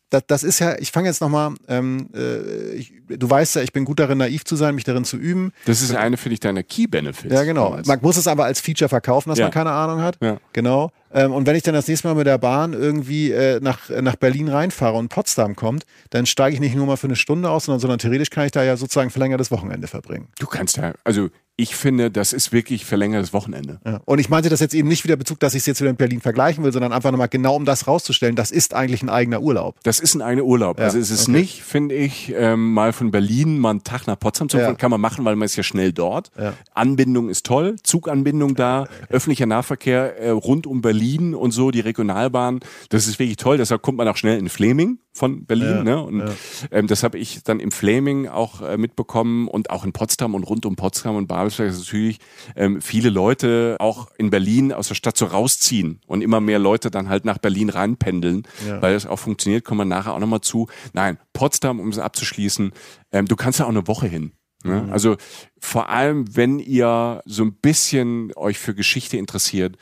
das, das ist ja, ich fange jetzt nochmal, ähm, äh, du weißt ja, ich bin gut darin, naiv zu sein, mich darin zu üben. Das ist eine für dich deiner Key-Benefits. Ja, genau. Man muss es aber als Feature verkaufen, dass ja. man keine Ahnung hat. Ja. Genau. Ähm, und wenn ich dann das nächste Mal mit der Bahn irgendwie äh, nach, nach Berlin reinfahre und Potsdam kommt, dann steige ich nicht nur mal für eine Stunde aus, sondern, sondern theoretisch kann ich da ja sozusagen verlängertes Wochenende verbringen. Du kannst ja, also ich finde, das ist wirklich verlängertes Wochenende. Ja. Und ich meinte das jetzt eben nicht wieder Bezug, dass ich es jetzt wieder in Berlin vergleichen will, sondern einfach nochmal genau um das rauszustellen, das ist eigentlich ein eigener Urlaub. Das ist ein eigener Urlaub. Ja. Also es ist okay. nicht, finde ich, ähm, mal von Berlin mal einen Tag nach Potsdam zu fahren, ja. kann man machen, weil man ist ja schnell dort. Anbindung ist toll, Zuganbindung da, öffentlicher Nahverkehr äh, rund um Berlin und so, die Regionalbahn, das ist wirklich toll. Deshalb kommt man auch schnell in Fleming von Berlin. ne? Und ähm, das habe ich dann im Fleming auch äh, mitbekommen und auch in Potsdam und rund um Potsdam und Babelsberg Babelsberg ist natürlich ähm, viele Leute auch in Berlin aus der Stadt so rausziehen und immer mehr Leute dann halt nach Berlin reinpendeln, ja. weil das auch funktioniert, kommen wir nachher auch nochmal zu. Nein, Potsdam, um es abzuschließen, ähm, du kannst ja auch eine Woche hin. Ne? Mhm. Also vor allem, wenn ihr so ein bisschen euch für Geschichte interessiert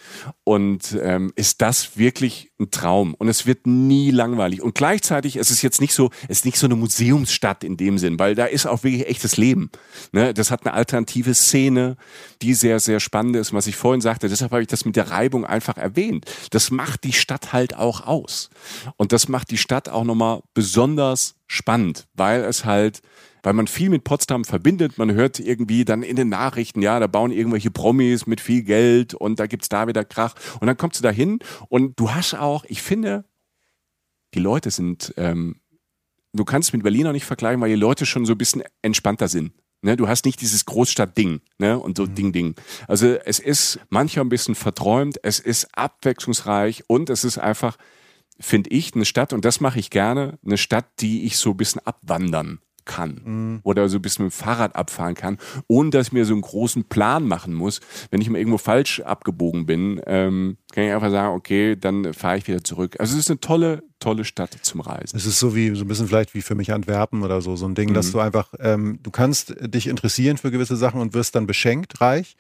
und ähm, ist das wirklich ein Traum und es wird nie langweilig und gleichzeitig ist es jetzt nicht so, es ist nicht so eine Museumsstadt in dem Sinn, weil da ist auch wirklich echtes Leben. Ne? Das hat eine alternative Szene, die sehr sehr spannend ist, was ich vorhin sagte. Deshalb habe ich das mit der Reibung einfach erwähnt. Das macht die Stadt halt auch aus und das macht die Stadt auch nochmal besonders spannend, weil es halt weil man viel mit Potsdam verbindet. Man hört irgendwie dann in den Nachrichten, ja, da bauen irgendwelche Promis mit viel Geld und da gibt's da wieder Krach. Und dann kommst du da hin und du hast auch, ich finde, die Leute sind, ähm, du kannst mit Berlin auch nicht vergleichen, weil die Leute schon so ein bisschen entspannter sind. Ne, du hast nicht dieses Großstadt-Ding ne, und so mhm. Ding-Ding. Also es ist manchmal ein bisschen verträumt, es ist abwechslungsreich und es ist einfach, finde ich, eine Stadt, und das mache ich gerne, eine Stadt, die ich so ein bisschen abwandern kann mhm. oder so ein bisschen mit dem Fahrrad abfahren kann, ohne dass ich mir so einen großen Plan machen muss. Wenn ich mal irgendwo falsch abgebogen bin, ähm, kann ich einfach sagen, okay, dann fahre ich wieder zurück. Also es ist eine tolle, tolle Stadt zum Reisen. Es ist so wie so ein bisschen vielleicht wie für mich Antwerpen oder so, so ein Ding, mhm. dass du einfach, ähm, du kannst dich interessieren für gewisse Sachen und wirst dann beschenkt, reich.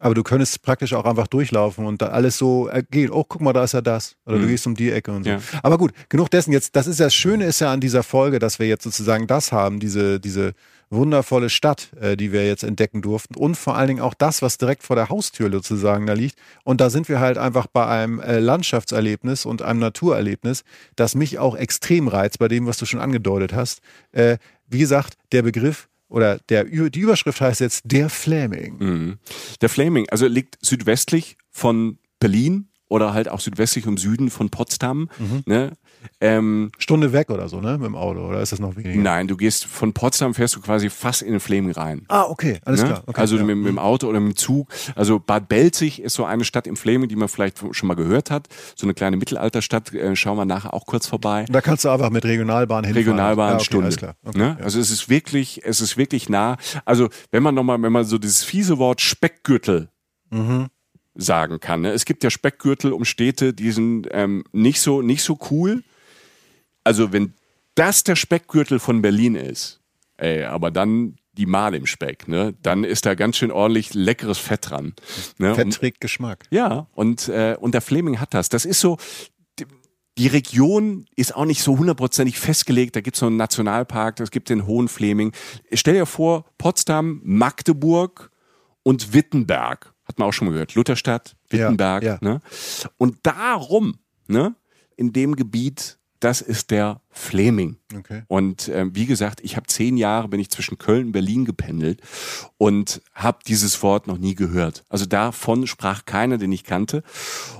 Aber du könntest praktisch auch einfach durchlaufen und da alles so äh, geht. Oh, guck mal, da ist ja das. Oder mhm. du gehst um die Ecke und so. Ja. Aber gut, genug dessen. Jetzt, das ist das Schöne ist ja an dieser Folge, dass wir jetzt sozusagen das haben, diese, diese wundervolle Stadt, äh, die wir jetzt entdecken durften. Und vor allen Dingen auch das, was direkt vor der Haustür sozusagen da liegt. Und da sind wir halt einfach bei einem äh, Landschaftserlebnis und einem Naturerlebnis, das mich auch extrem reizt, bei dem, was du schon angedeutet hast. Äh, wie gesagt, der Begriff oder der, die Überschrift heißt jetzt Der Flaming. Mhm. Der Flaming, also liegt südwestlich von Berlin oder halt auch südwestlich im Süden von Potsdam. Mhm. Ne? Ähm, Stunde weg oder so, ne? Mit dem Auto, oder ist das noch weniger? nein, du gehst von Potsdam fährst du quasi fast in den Fleming rein. Ah, okay, alles Ne? klar. Okay, also ja. mit, mit dem Auto oder mit dem Zug. Also Bad Belzig ist so eine Stadt im Fleming, die man vielleicht schon mal gehört hat. So eine kleine Mittelalterstadt. Äh, schauen wir nachher auch kurz vorbei. Da kannst du einfach mit Regionalbahn hinfahren. Regionalbahn ja, okay, Stunde. Alles klar. Okay, ne? ja. Also es ist wirklich, es ist wirklich nah. Also wenn man nochmal, wenn man so dieses fiese Wort Speckgürtel Mhm. sagen kann. Ne? Es gibt ja Speckgürtel um Städte, die sind ähm, nicht so nicht so cool. Also wenn das der Speckgürtel von Berlin ist, ey, aber dann die Mal im Speck, ne? Dann ist da ganz schön ordentlich leckeres Fett dran. Ne? Fett trägt Geschmack. ja, und, äh, und der Fleming hat das. Das ist so, die, Region ist auch nicht so hundertprozentig festgelegt. Da gibt es so einen Nationalpark, es gibt den Hohen Fleming. Stell dir vor, Potsdam, Magdeburg und Wittenberg. Hat man auch schon mal gehört. Lutherstadt, Wittenberg. ja. Ne? Und darum, ne, in dem Gebiet, das ist der Fleming. Okay. Und ähm, wie gesagt, ich habe zehn Jahre bin ich zwischen Köln und Berlin gependelt und habe dieses Wort noch nie gehört. Also davon sprach keiner, den ich kannte.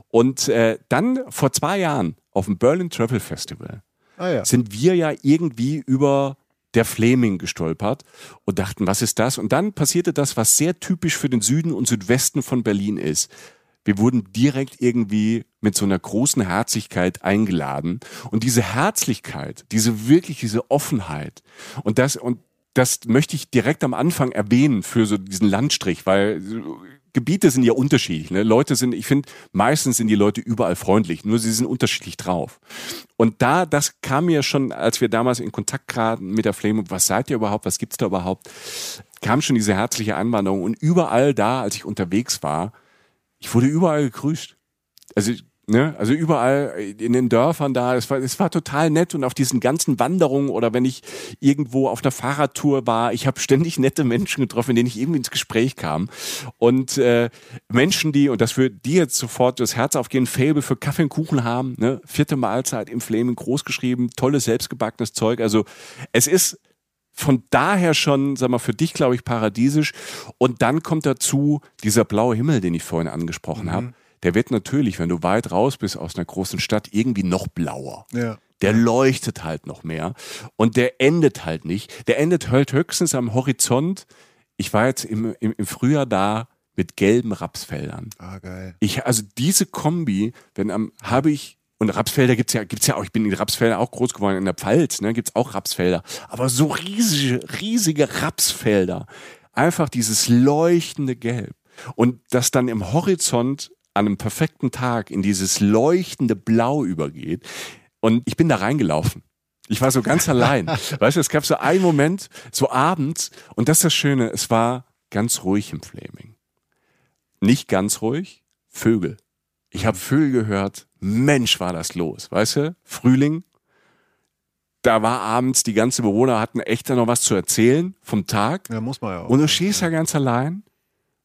Und äh, dann vor zwei Jahren auf dem Berlin Travel Festival Ah ja. sind wir ja irgendwie über der Fleming gestolpert und dachten, was ist das? Und dann passierte das, was sehr typisch für den Süden und Südwesten von Berlin ist. Wir wurden direkt irgendwie mit so einer großen Herzlichkeit eingeladen. Und diese Herzlichkeit, diese wirklich, diese Offenheit und das, und das möchte ich direkt am Anfang erwähnen für so diesen Landstrich, weil Gebiete sind ja unterschiedlich. Ne? Leute sind, ich finde, meistens sind die Leute überall freundlich, nur sie sind unterschiedlich drauf. Und da, das kam mir schon, als wir damals in Kontakt traten mit der Flame, was seid ihr überhaupt, was gibt's da überhaupt, kam schon diese herzliche Anwanderung. Und überall da, als ich unterwegs war, ich wurde überall gegrüßt. Also, ne, also überall in den Dörfern da, es war, es war total nett und auf diesen ganzen Wanderungen oder wenn ich irgendwo auf einer Fahrradtour war, ich habe ständig nette Menschen getroffen, in denen ich irgendwie ins Gespräch kam. Und äh, Menschen, die, und das würde dir jetzt sofort das Herz aufgehen, Fable für Kaffee und Kuchen haben, ne? vierte Mahlzeit im Flaming groß geschrieben, tolles selbstgebackenes Zeug. Also es ist von daher schon, sag mal, für dich, glaube ich, paradiesisch. Und dann kommt dazu dieser blaue Himmel, den ich vorhin angesprochen habe. Der wird natürlich, wenn du weit raus bist aus einer großen Stadt, irgendwie noch blauer. Ja. Der leuchtet halt noch mehr. Und der endet halt nicht. Der endet halt höchstens am Horizont. Ich war jetzt im, im, im Frühjahr da mit gelben Rapsfeldern. Ah, geil. Ich, also diese Kombi, wenn am, habe ich, und Rapsfelder gibt's ja, gibt's ja auch, ich bin in Rapsfelder auch groß geworden, in der Pfalz, ne, gibt's auch Rapsfelder. Aber so riesige, riesige Rapsfelder. Einfach dieses leuchtende Gelb. Und das dann im Horizont an einem perfekten Tag in dieses leuchtende Blau übergeht. Und ich bin da reingelaufen. Ich war so ganz allein. [laughs] Weißt du, es gab so einen Moment, so abends, und das ist das Schöne, es war ganz ruhig im Flaming. Nicht ganz ruhig, Vögel. Ich habe Vögel gehört, Mensch, war das los, weißt du? Frühling, da war abends, die ganzen Bewohner hatten echt noch was zu erzählen vom Tag. Ja, muss man ja auch. Und du stehst da ganz allein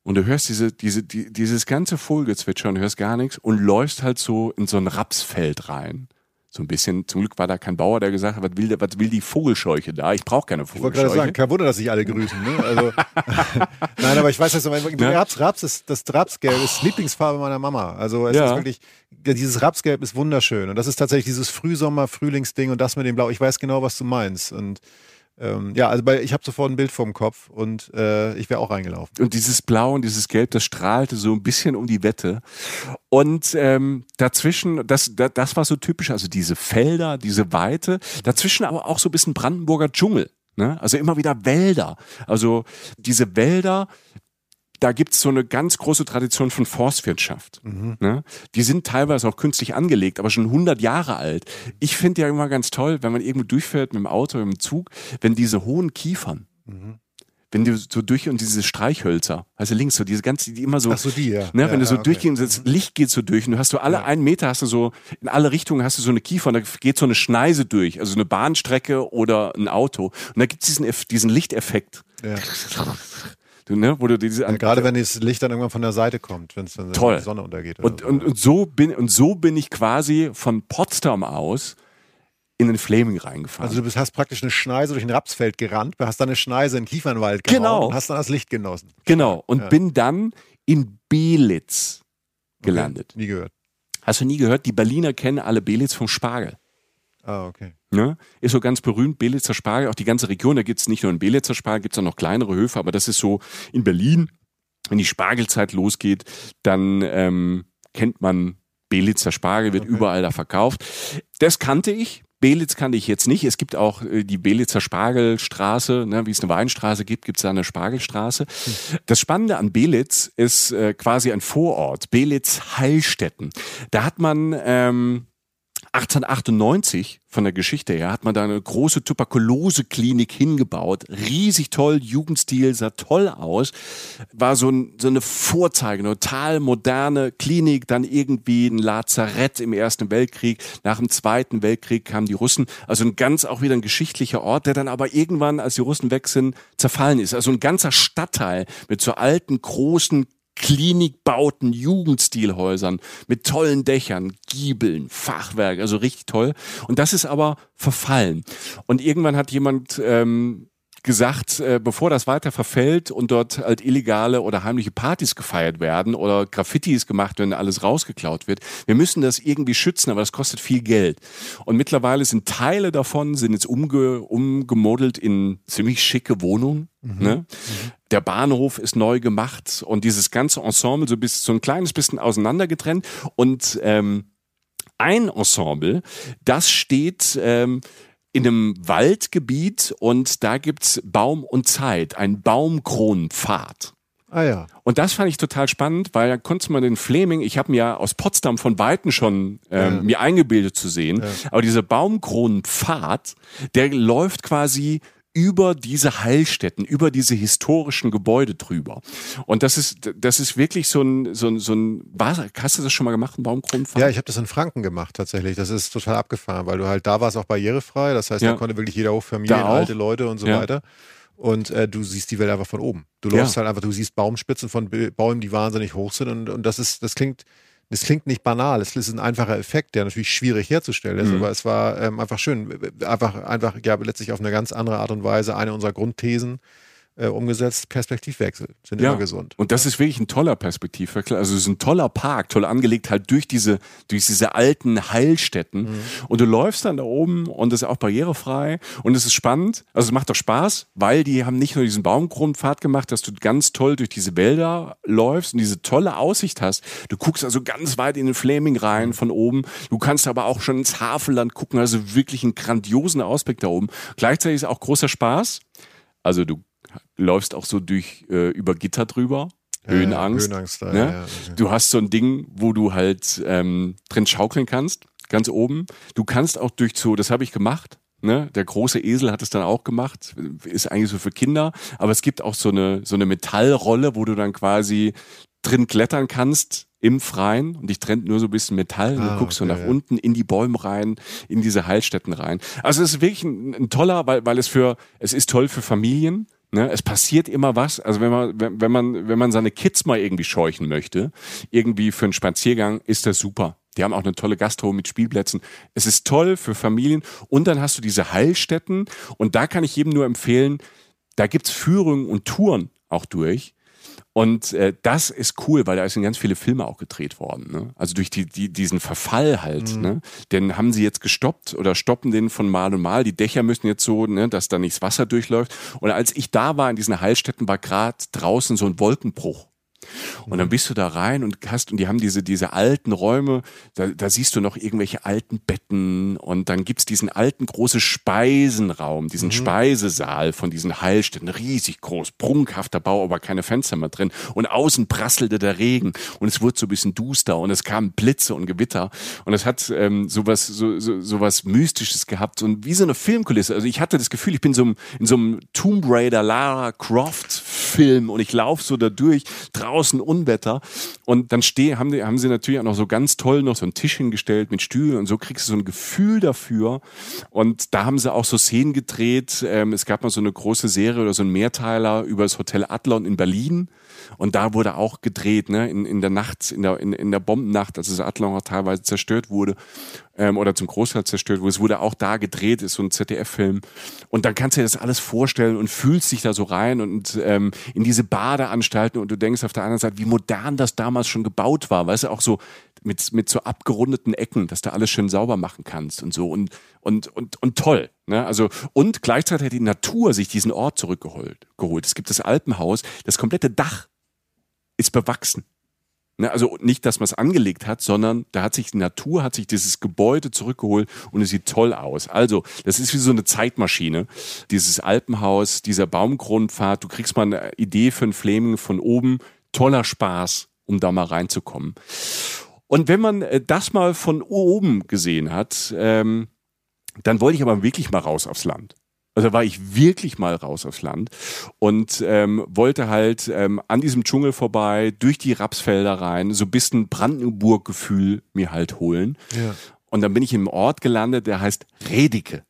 und du hörst diese, diese, die, dieses ganze Vogelgezwitscher und hörst gar nichts und läufst halt so in so ein Rapsfeld rein. So ein bisschen, zum Glück war da kein Bauer, der gesagt hat, was will, was will die Vogelscheuche da? Ich brauche keine Ich wollte gerade sagen, Vogelscheuche. kein Wunder, dass sich alle grüßen. Ne? Also, [laughs] [laughs] Nein, aber ich weiß, dass Ne? Raps, Raps ist, das Rapsgelb ist Lieblingsfarbe meiner Mama. Also es Ja. ist wirklich, dieses Rapsgelb ist wunderschön. Und das ist tatsächlich dieses Frühsommer, Frühlingsding und das mit dem Blau. Ich weiß genau, was du meinst. Und ähm, ja, also bei, ich habe sofort ein Bild vorm Kopf und äh, ich wäre auch reingelaufen. Und dieses Blau und dieses Gelb, das strahlte so ein bisschen um die Wette. Und ähm, dazwischen, das, das, das war so typisch, also diese Felder, diese Weite, dazwischen aber auch so ein bisschen Brandenburger Dschungel. Ne? Also immer wieder Wälder. Also diese Wälder, da gibt's so eine ganz große Tradition von Forstwirtschaft. Ne? Die sind teilweise auch künstlich angelegt, aber schon 100 Jahre alt. Ich finde ja immer ganz toll, wenn man irgendwo durchfährt mit dem Auto, mit dem Zug, wenn diese hohen Kiefern, wenn du so durch und diese Streichhölzer, also links so diese ganze, die immer so, Ach so, die, ja. ne, Ja, wenn du so ja, okay. durchgehst, das Licht geht so durch und du hast so alle einen Meter hast du so, in alle Richtungen hast du so eine Kiefer und da geht so eine Schneise durch, also eine Bahnstrecke oder ein Auto. Und da gibt's diesen, diesen Lichteffekt. Ja. [laughs] Du, ne, wo du diese, Ja, gerade wenn das Licht dann irgendwann von der Seite kommt, wenn es dann Toll. die Sonne untergeht. Und, so. und, und, so bin, und so bin ich quasi von Potsdam aus in den Flaming reingefahren. also du bist, hast praktisch eine Schneise durch ein Rapsfeld gerannt, hast dann eine Schneise in den Kiefernwald gehauen Genau. und hast dann das Licht genossen. genau. Und Ja. bin dann in Belitz gelandet. Okay, nie gehört. Hast du nie gehört? Die Berliner kennen alle Belitz vom Spargel. Ah, okay. Ne? Ist so ganz berühmt, Belitzer Spargel, auch die ganze Region, da gibt es nicht nur einen Belitzer Spargel, gibt es auch noch kleinere Höfe, aber das ist so in Berlin, wenn die Spargelzeit losgeht, dann ähm, kennt man Belitzer Spargel, wird okay. überall da verkauft. Das kannte ich, Belitz kannte ich jetzt nicht. Es gibt auch äh, die Belitzer Spargelstraße, ne, wie es eine Weinstraße gibt, gibt es da eine Spargelstraße. Das Spannende an Belitz ist äh, quasi ein Vorort, Belitz-Heilstätten. Da hat man ähm, 1898 von der Geschichte her hat man da eine große Tuberkuloseklinik hingebaut. Riesig toll, Jugendstil, sah toll aus. War so, ein, so eine Vorzeige, eine total moderne Klinik, dann irgendwie ein Lazarett im Ersten Weltkrieg. Nach dem Zweiten Weltkrieg kamen die Russen. Also ein ganz auch wieder ein geschichtlicher Ort, der dann aber irgendwann, als die Russen weg sind, zerfallen ist. Also ein ganzer Stadtteil mit so alten, großen Klinikbauten, Jugendstilhäusern mit tollen Dächern, Giebeln, Fachwerk, also richtig toll. Und das ist aber verfallen. Und irgendwann hat jemand ähm, gesagt, äh, bevor das weiter verfällt und dort halt illegale oder heimliche Partys gefeiert werden oder Graffitis gemacht werden, alles rausgeklaut wird, wir müssen das irgendwie schützen, aber das kostet viel Geld. Und mittlerweile sind Teile davon sind jetzt umge umgemodelt in ziemlich schicke Wohnungen. Mhm. Ne? Mhm. Der Bahnhof ist neu gemacht und dieses ganze Ensemble so, bis, so ein kleines bisschen auseinander getrennt und ähm, ein Ensemble, das steht ähm, in einem Waldgebiet und da gibt's Baum und Zeit, ein Baumkronenpfad. Ah ja. Und das fand ich total spannend, weil da konnte man den Fleming, ich habe mir ja aus Potsdam von Weitem schon ähm, ja. mir eingebildet zu sehen, ja. aber dieser Baumkronenpfad, der läuft quasi über diese Heilstätten, über diese historischen Gebäude drüber. Und das ist, das ist wirklich so ein, so ein, so ein hast du das schon mal gemacht, ein Baumkronenpfad? Ja, ich habe das in Franken gemacht tatsächlich. Das ist total abgefahren, weil du halt da warst auch barrierefrei. Das heißt, ja. da konnte wirklich jeder hoch, Familien, alte Leute und so ja. weiter. Und äh, du siehst die Welt einfach von oben. Du läufst ja. halt einfach, du siehst Baumspitzen von Bäumen, die wahnsinnig hoch sind. Und, und das ist, das klingt, das klingt nicht banal, es ist ein einfacher Effekt, der natürlich schwierig herzustellen ist, mhm. aber es war ähm, einfach schön. Einfach, einfach, ja, letztlich auf eine ganz andere Art und Weise eine unserer Grundthesen äh, umgesetzt, Perspektivwechsel sind ja. immer gesund. Und das ist wirklich ein toller Perspektivwechsel. Also es ist ein toller Park, toll angelegt halt durch diese, durch diese alten Heilstätten. Mhm. Und du läufst dann da oben und es ist auch barrierefrei und es ist spannend. Also es macht doch Spaß, weil die haben nicht nur diesen Baumgrundpfad gemacht, dass du ganz toll durch diese Wälder läufst und diese tolle Aussicht hast. Du guckst also ganz weit in den Flaming rein von oben. Du kannst aber auch schon ins Hafenland gucken, also wirklich einen grandiosen Ausblick da oben. Gleichzeitig ist auch großer Spaß. Also du läufst auch so durch äh, über Gitter drüber. Höhenangst. Höhenangst da, ne? ja, okay. Du hast so ein Ding, wo du halt ähm, drin schaukeln kannst, ganz oben. Du kannst auch durch so, das habe ich gemacht. Ne? Der große Esel hat es dann auch gemacht, ist eigentlich so für Kinder, aber es gibt auch so eine so eine Metallrolle, wo du dann quasi drin klettern kannst im Freien und dich trennt nur so ein bisschen Metall und ah, du guckst okay, so nach ja. unten in die Bäume rein, in diese Heilstätten rein. Also es ist wirklich ein, ein toller, weil, weil es für, es ist toll für Familien, Ne, es passiert immer was. Also wenn man, wenn, wenn man, wenn man seine Kids mal irgendwie scheuchen möchte, irgendwie für einen Spaziergang, ist das super. Die haben auch eine tolle Gastro mit Spielplätzen. Es ist toll für Familien. Und dann hast du diese Heilstätten. Und da kann ich jedem nur empfehlen, da gibt's Führungen und Touren auch durch. Und äh, das ist cool, weil da sind ganz viele Filme auch gedreht worden. Ne? Also durch die, die, diesen Verfall halt. Mhm. Ne? Den haben sie jetzt gestoppt oder stoppen den von Mal und Mal. Die Dächer müssen jetzt so, ne, dass da nichts Wasser durchläuft. Und als ich da war in diesen Heilstätten, war gerade draußen so ein Wolkenbruch. Und dann bist du da rein und hast, und die haben diese, diese alten Räume, da, da siehst du noch irgendwelche alten Betten und dann gibt's diesen alten großen Speisenraum, diesen mhm. Speisesaal von diesen Heilstätten, riesig groß, prunkhafter Bau, aber keine Fenster mehr drin. Und außen prasselte der Regen und es wurde so ein bisschen duster und es kamen Blitze und Gewitter und es hat ähm, sowas, so, so, so was Mystisches gehabt und wie so eine Filmkulisse. Also ich hatte das Gefühl, ich bin so in so einem Tomb Raider Lara Croft Film und ich laufe so da durch, draußen Unwetter. Und dann steh, haben, die, haben sie natürlich auch noch so ganz toll noch so einen Tisch hingestellt mit Stühlen und so kriegst du so ein Gefühl dafür. Und da haben sie auch so Szenen gedreht. Ähm, es gab mal so eine große Serie oder so ein Mehrteiler über das Hotel Adlon in Berlin. Und da wurde auch gedreht, ne, in, in der Nacht, in der, in, in der Bombennacht, als das Adlon auch teilweise zerstört wurde, ähm, oder zum Großteil zerstört wurde. Es wurde auch da gedreht, ist so ein ZDF-Film. Und dann kannst du dir das alles vorstellen und fühlst dich da so rein. Und ähm, in diese Badeanstalten und du denkst auf der anderen Seite, wie modern das damals schon gebaut war, weißt du, auch so mit, mit so abgerundeten Ecken, dass du alles schön sauber machen kannst und so und, und, und, und toll. Ne? Also, und gleichzeitig hat die Natur sich diesen Ort zurückgeholt. Geholt. Es gibt das Alpenhaus, das komplette Dach ist bewachsen. Ne, also nicht, dass man es angelegt hat, sondern da hat sich die Natur, hat sich dieses Gebäude zurückgeholt und es sieht toll aus. Also, das ist wie so eine Zeitmaschine. Dieses Alpenhaus, dieser Baumkronenpfad, du kriegst mal eine Idee für ein Fleming von oben. Toller Spaß, um da mal reinzukommen. Und wenn man äh, das mal von oben gesehen hat, ähm, dann wollte ich aber wirklich mal raus aufs Land. Also war ich wirklich mal raus aufs Land und ähm, wollte halt ähm, an diesem Dschungel vorbei, durch die Rapsfelder rein, so ein bisschen Brandenburg-Gefühl mir halt holen. Ja. Und dann bin ich im Ort gelandet, der heißt Redike.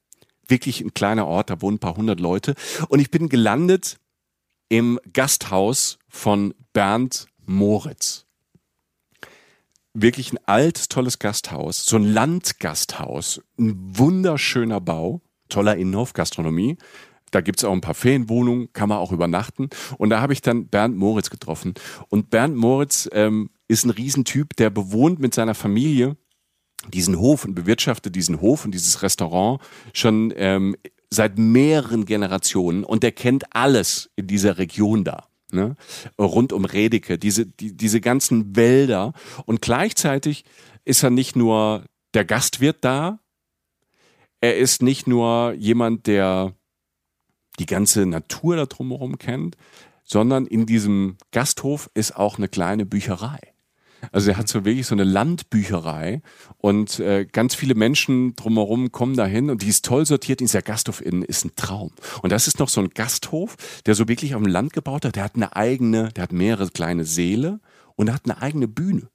Wirklich ein kleiner Ort, da wohnen ein paar hundert Leute. Und ich bin gelandet im Gasthaus von Bernd Moritz. Wirklich ein altes, tolles Gasthaus, so ein Landgasthaus, ein wunderschöner Bau toller Innenhof, Gastronomie. Da gibt's auch ein paar Ferienwohnungen, kann man auch übernachten. Und da habe ich dann Bernd Moritz getroffen. Und Bernd Moritz ähm, ist ein Riesentyp, der bewohnt mit seiner Familie diesen Hof und bewirtschaftet diesen Hof und dieses Restaurant schon ähm, seit mehreren Generationen. Und der kennt alles in dieser Region da. Ne? Rund um Redeke, diese, die, diese ganzen Wälder. Und gleichzeitig ist er nicht nur der Gastwirt da, er ist nicht nur jemand, der die ganze Natur da drumherum kennt, sondern in diesem Gasthof ist auch eine kleine Bücherei. Also er hat so wirklich so eine Landbücherei und äh, ganz viele Menschen drumherum kommen dahin und die ist toll sortiert. Dieser Gasthof innen ist ein Traum. Und das ist noch so ein Gasthof, der so wirklich auf dem Land gebaut hat. Der hat eine eigene, der hat mehrere kleine Säle und er hat eine eigene Bühne.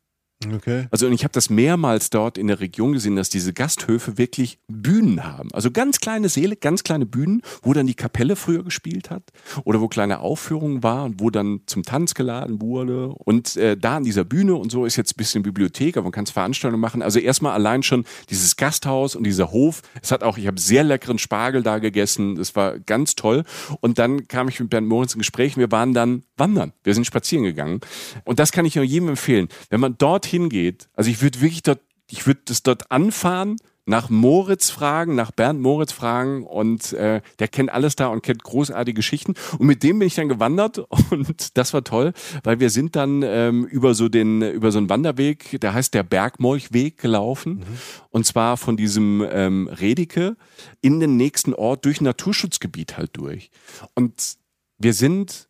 Okay. Also und ich habe das mehrmals dort in der Region gesehen, dass diese Gasthöfe wirklich Bühnen haben. Also ganz kleine Säle, ganz kleine Bühnen, wo dann die Kapelle früher gespielt hat oder wo kleine Aufführungen waren und wo dann zum Tanz geladen wurde. Und äh, da an dieser Bühne und so ist jetzt ein bisschen Bibliothek, aber man kann Veranstaltungen machen. Also erstmal allein schon dieses Gasthaus und dieser Hof. Es hat auch, ich habe sehr leckeren Spargel da gegessen. Das war ganz toll. Und dann kam ich mit Bernd Moritz in Gespräch. Wir waren dann wandern. Wir sind spazieren gegangen. Und das kann ich nur jedem empfehlen. Wenn man dort hingeht, also ich würde wirklich dort, ich würde das dort anfahren, nach Moritz fragen, nach Bernd Moritz fragen und äh, der kennt alles da und kennt großartige Geschichten. Und mit dem bin ich dann gewandert [laughs] und das war toll, weil wir sind dann ähm, über so den über so einen Wanderweg, der heißt der Bergmolchweg gelaufen mhm. und zwar von diesem ähm, Redike in den nächsten Ort durch ein Naturschutzgebiet halt durch. Und wir sind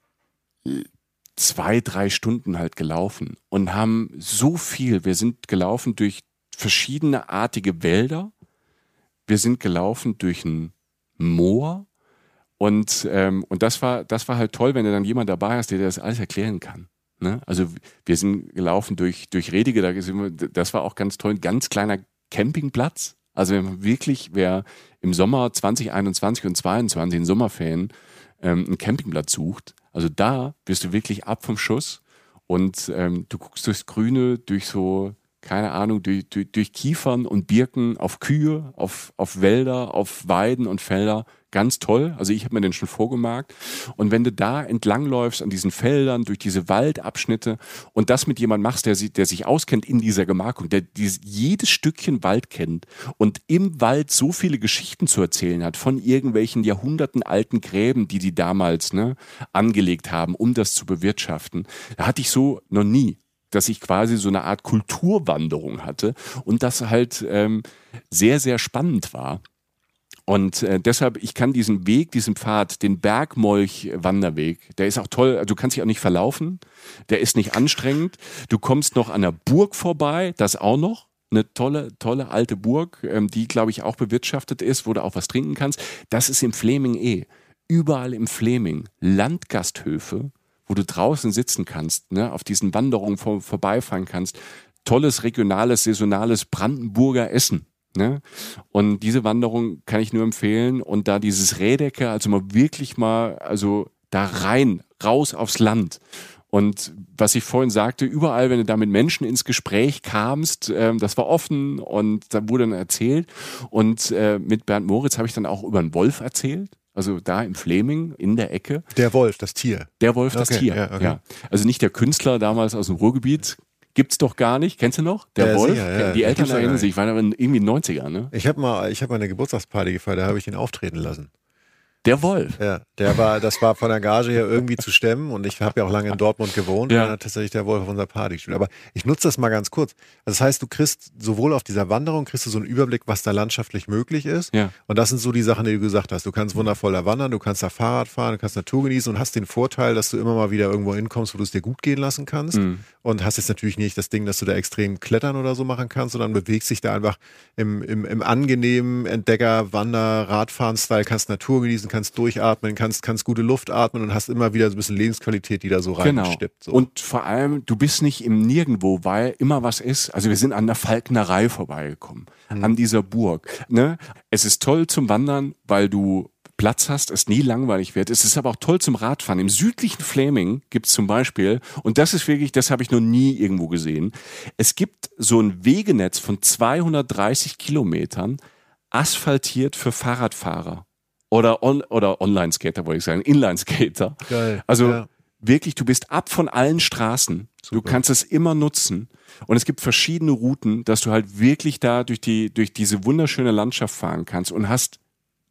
zwei, drei Stunden halt gelaufen und haben so viel. Wir sind gelaufen durch verschiedene artige Wälder. Wir sind gelaufen durch ein Moor. Und, ähm, und das war, das war halt toll, wenn du dann jemand dabei hast, der dir das alles erklären kann. Ne? Also wir sind gelaufen durch, durch Redige, das war auch ganz toll, ein ganz kleiner Campingplatz. Also wenn wirklich, wer im Sommer 2021 und 2022 in Sommerferien ähm, einen Campingplatz sucht, also da wirst du wirklich ab vom Schuss und ähm, du guckst durchs Grüne, durch so, keine Ahnung, durch, durch, durch Kiefern und Birken auf Kühe, auf, auf Wälder, auf Weiden und Felder ganz toll. Also ich habe mir den schon vorgemerkt. Und wenn du da entlangläufst an diesen Feldern, durch diese Waldabschnitte und das mit jemandem machst, der, der sich auskennt in dieser Gemarkung, der dieses, jedes Stückchen Wald kennt und im Wald so viele Geschichten zu erzählen hat von irgendwelchen Jahrhunderten alten Gräben, die die damals ne, angelegt haben, um das zu bewirtschaften, da hatte ich so noch nie dass ich quasi so eine Art Kulturwanderung hatte und das halt ähm, sehr, sehr spannend war. Und äh, deshalb, ich kann diesen Weg, diesen Pfad, den Bergmolch-Wanderweg, der ist auch toll, du kannst dich auch nicht verlaufen, der ist nicht anstrengend. Du kommst noch an der Burg vorbei, das auch noch. Eine tolle, tolle alte Burg, ähm, die, glaube ich, auch bewirtschaftet ist, wo du auch was trinken kannst. Das ist im Fleming eh. Überall im Fleming Landgasthöfe, wo du draußen sitzen kannst, ne, auf diesen Wanderungen vor, vorbeifahren kannst. Tolles regionales, saisonales Brandenburger Essen. Ne? Und diese Wanderung kann ich nur empfehlen. Und da dieses Rädecke, also mal wirklich mal, also da rein, raus aufs Land. Und was ich vorhin sagte, überall, wenn du da mit Menschen ins Gespräch kamst, ähm, das war offen und da wurde dann erzählt. Und äh, mit Bernd Moritz habe ich dann auch über einen Wolf erzählt. Also da im Fleming in der Ecke. Der Wolf, das Tier. Der Wolf, das Okay, Tier. ja, okay. Ja. Also nicht der Künstler damals aus dem Ruhrgebiet. Gibt's doch gar nicht. Kennst du noch? Der Ja, Wolf? sicher, ja. Die Eltern erinnern sich, waren aber irgendwie in den 90ern, ne? Ich habe mal, ich habe mal eine Geburtstagsparty gefeiert, da habe ich ihn auftreten lassen. Der Wolf. Ja, der war, das war von der Gage her irgendwie zu stemmen und ich habe ja auch lange in Dortmund gewohnt Ja. und dann hat tatsächlich der Wolf auf unserer Party gespielt. Aber ich nutze das mal ganz kurz. Also das heißt, du kriegst sowohl auf dieser Wanderung kriegst du so einen Überblick, was da landschaftlich möglich ist. Ja. Und das sind so die Sachen, die du gesagt hast. Du kannst wundervoll da wandern, du kannst da Fahrrad fahren, du kannst Natur genießen und hast den Vorteil, dass du immer mal wieder irgendwo hinkommst, wo du es dir gut gehen lassen kannst. Mhm. Und hast jetzt natürlich nicht das Ding, dass du da extrem klettern oder so machen kannst, sondern bewegst dich da einfach im, im, im angenehmen Entdecker, Wander, Radfahren-Style, kannst Natur genießen, kannst durchatmen, kannst, kannst gute Luft atmen und hast immer wieder so ein bisschen Lebensqualität, die da so Genau. reinsteppt. So. Und vor allem, du bist nicht im Nirgendwo, weil immer was ist. Also wir sind an der Falknerei vorbeigekommen, Mhm. an dieser Burg. Ne? Es ist toll zum Wandern, weil du Platz hast, es nie langweilig wird. Es ist aber auch toll zum Radfahren. Im südlichen Flaming gibt es zum Beispiel, und das ist wirklich, das habe ich noch nie irgendwo gesehen, es gibt so ein Wegenetz von 230 Kilometern asphaltiert für Fahrradfahrer. Oder, on, oder Online-Skater, wollte ich sagen, Inline-Skater. Geil. Also Ja. wirklich, du bist ab von allen Straßen. Du Super. kannst es immer nutzen. Und es gibt verschiedene Routen, dass du halt wirklich da durch die, durch diese wunderschöne Landschaft fahren kannst und hast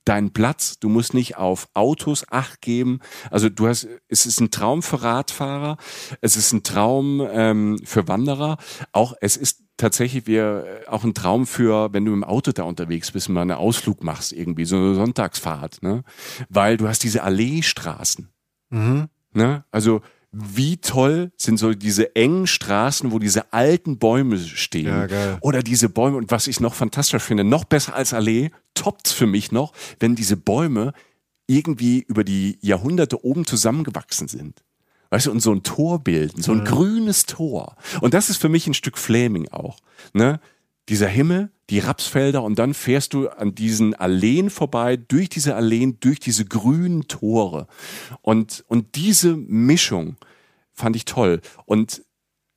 deinen Platz. Du musst nicht auf Autos Acht geben. Also du hast, es ist ein Traum für Radfahrer. Es ist ein Traum ähm, für Wanderer. Auch es ist tatsächlich wir auch ein Traum für, wenn du im Auto da unterwegs bist, und mal einen Ausflug machst irgendwie so eine Sonntagsfahrt, ne? Weil du hast diese Alleestraßen. Mhm. Ne? Also wie toll sind so diese engen Straßen, wo diese alten Bäume stehen. Ja, geil. Oder diese Bäume, und was ich noch fantastisch finde, noch besser als Allee, toppt's für mich noch, wenn diese Bäume irgendwie über die Jahrhunderte oben zusammengewachsen sind. Weißt du, und so ein Tor bilden, so ein grünes Tor. Und das ist für mich ein Stück Flaming auch. Ne? Dieser Himmel, die Rapsfelder und dann fährst du an diesen Alleen vorbei, durch diese Alleen, durch diese grünen Tore. Und, und diese Mischung fand ich toll. Und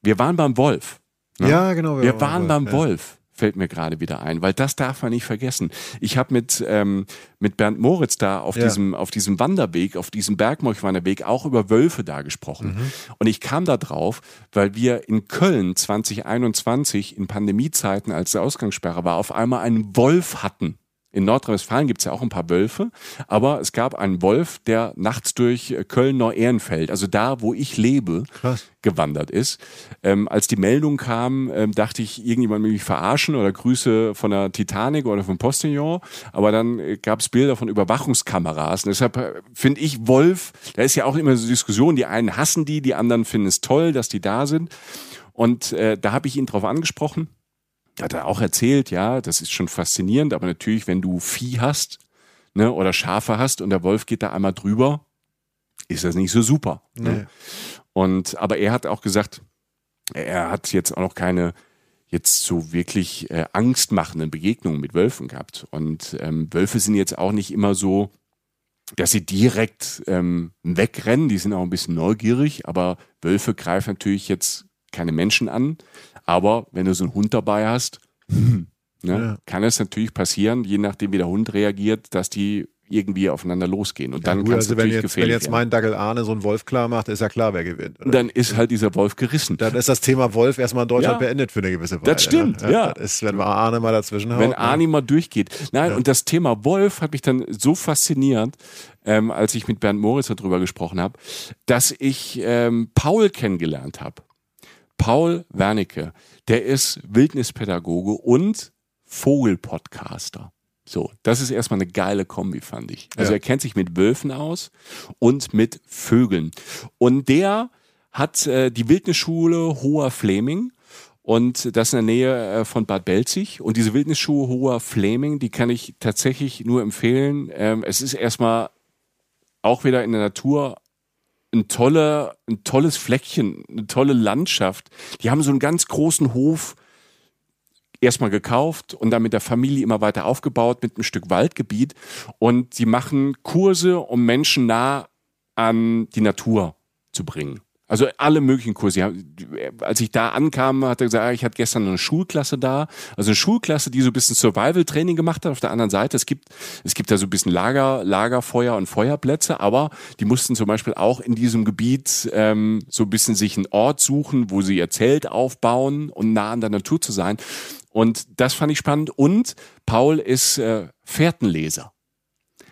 wir waren beim Wolf. ne? Ja, genau. Wir waren beim ja. Wolf, fällt mir gerade wieder ein, weil das darf man nicht vergessen. Ich habe mit, ähm, mit Bernd Moritz da auf, Ja. diesem, auf diesem Wanderweg, auf diesem Bergmorchwanderweg auch über Wölfe da gesprochen. Mhm. Und ich kam da drauf, weil wir in Köln 2021 in Pandemiezeiten, als der Ausgangssperre war, auf einmal einen Wolf hatten. In Nordrhein-Westfalen gibt es ja auch ein paar Wölfe, aber es gab einen Wolf, der nachts durch äh, Köln-Neu-Ehrenfeld, also da, wo ich lebe, Krass. gewandert ist. Ähm, als die Meldung kam, ähm, dachte ich, irgendjemand will mich verarschen oder Grüße von der Titanic oder vom Postillon. Aber dann äh, gab es Bilder von Überwachungskameras. Und deshalb äh, finde ich Wolf, da ist ja auch immer so Diskussion, die einen hassen die, die anderen finden es toll, dass die da sind. Und äh, da habe ich ihn drauf angesprochen. Hat er auch erzählt, ja, das ist schon faszinierend, aber natürlich, wenn du Vieh hast, ne, oder Schafe hast und der Wolf geht da einmal drüber, ist das nicht so super. Ne? Nee. Und aber er hat auch gesagt, er hat jetzt auch noch keine jetzt so wirklich äh, angstmachenden Begegnungen mit Wölfen gehabt. Und ähm, Wölfe sind jetzt auch nicht immer so, dass sie direkt ähm, wegrennen. Die sind auch ein bisschen neugierig, aber Wölfe greifen natürlich jetzt keine Menschen an. Aber wenn du so einen Hund dabei hast, ne, Ja. kann es natürlich passieren, je nachdem wie der Hund reagiert, dass die irgendwie aufeinander losgehen. Und dann Gut, kann es also wenn natürlich jetzt, wenn gefährlich jetzt werden. mein Dackel Arne so einen Wolf klar macht, ist ja klar, wer gewinnt. Oder? Dann ist halt dieser Wolf gerissen. Dann ist das Thema Wolf erstmal in Deutschland Ja. beendet für eine gewisse Weile. Das stimmt, ne? ja. Das ist, wenn wir Arne mal dazwischen Wenn haut, Arni mal durchgeht. Nein, Ja. und das Thema Wolf hat mich dann so fasziniert, ähm, als ich mit Bernd Moritz darüber gesprochen habe, dass ich ähm, Paul kennengelernt habe. Paul Wernicke, der ist Wildnispädagoge und Vogelpodcaster. So, das ist erstmal eine geile Kombi, fand ich. Also Ja. er kennt sich mit Wölfen aus und mit Vögeln. Und der hat äh, die Wildnisschule Hoher Fleming und das in der Nähe äh, von Bad Belzig. Und diese Wildnisschule Hoher Fleming, die kann ich tatsächlich nur empfehlen. Ähm, es ist erstmal auch wieder in der Natur ein, tolle, ein tolles Fleckchen, eine tolle Landschaft. Die haben so einen ganz großen Hof erstmal gekauft und dann mit der Familie immer weiter aufgebaut mit einem Stück Waldgebiet. Und sie machen Kurse, um Menschen nah an die Natur zu bringen. Also alle möglichen Kurse. Als ich da ankam, hat er gesagt, ah, ich hatte gestern eine Schulklasse da. Also eine Schulklasse, die so ein bisschen Survival-Training gemacht hat. Auf der anderen Seite, es gibt, es gibt da so ein bisschen Lager, Lagerfeuer und Feuerplätze, aber die mussten zum Beispiel auch in diesem Gebiet ähm, so ein bisschen sich einen Ort suchen, wo sie ihr Zelt aufbauen und nah an der Natur zu sein. Und das fand ich spannend. Und Paul ist äh, Fährtenleser.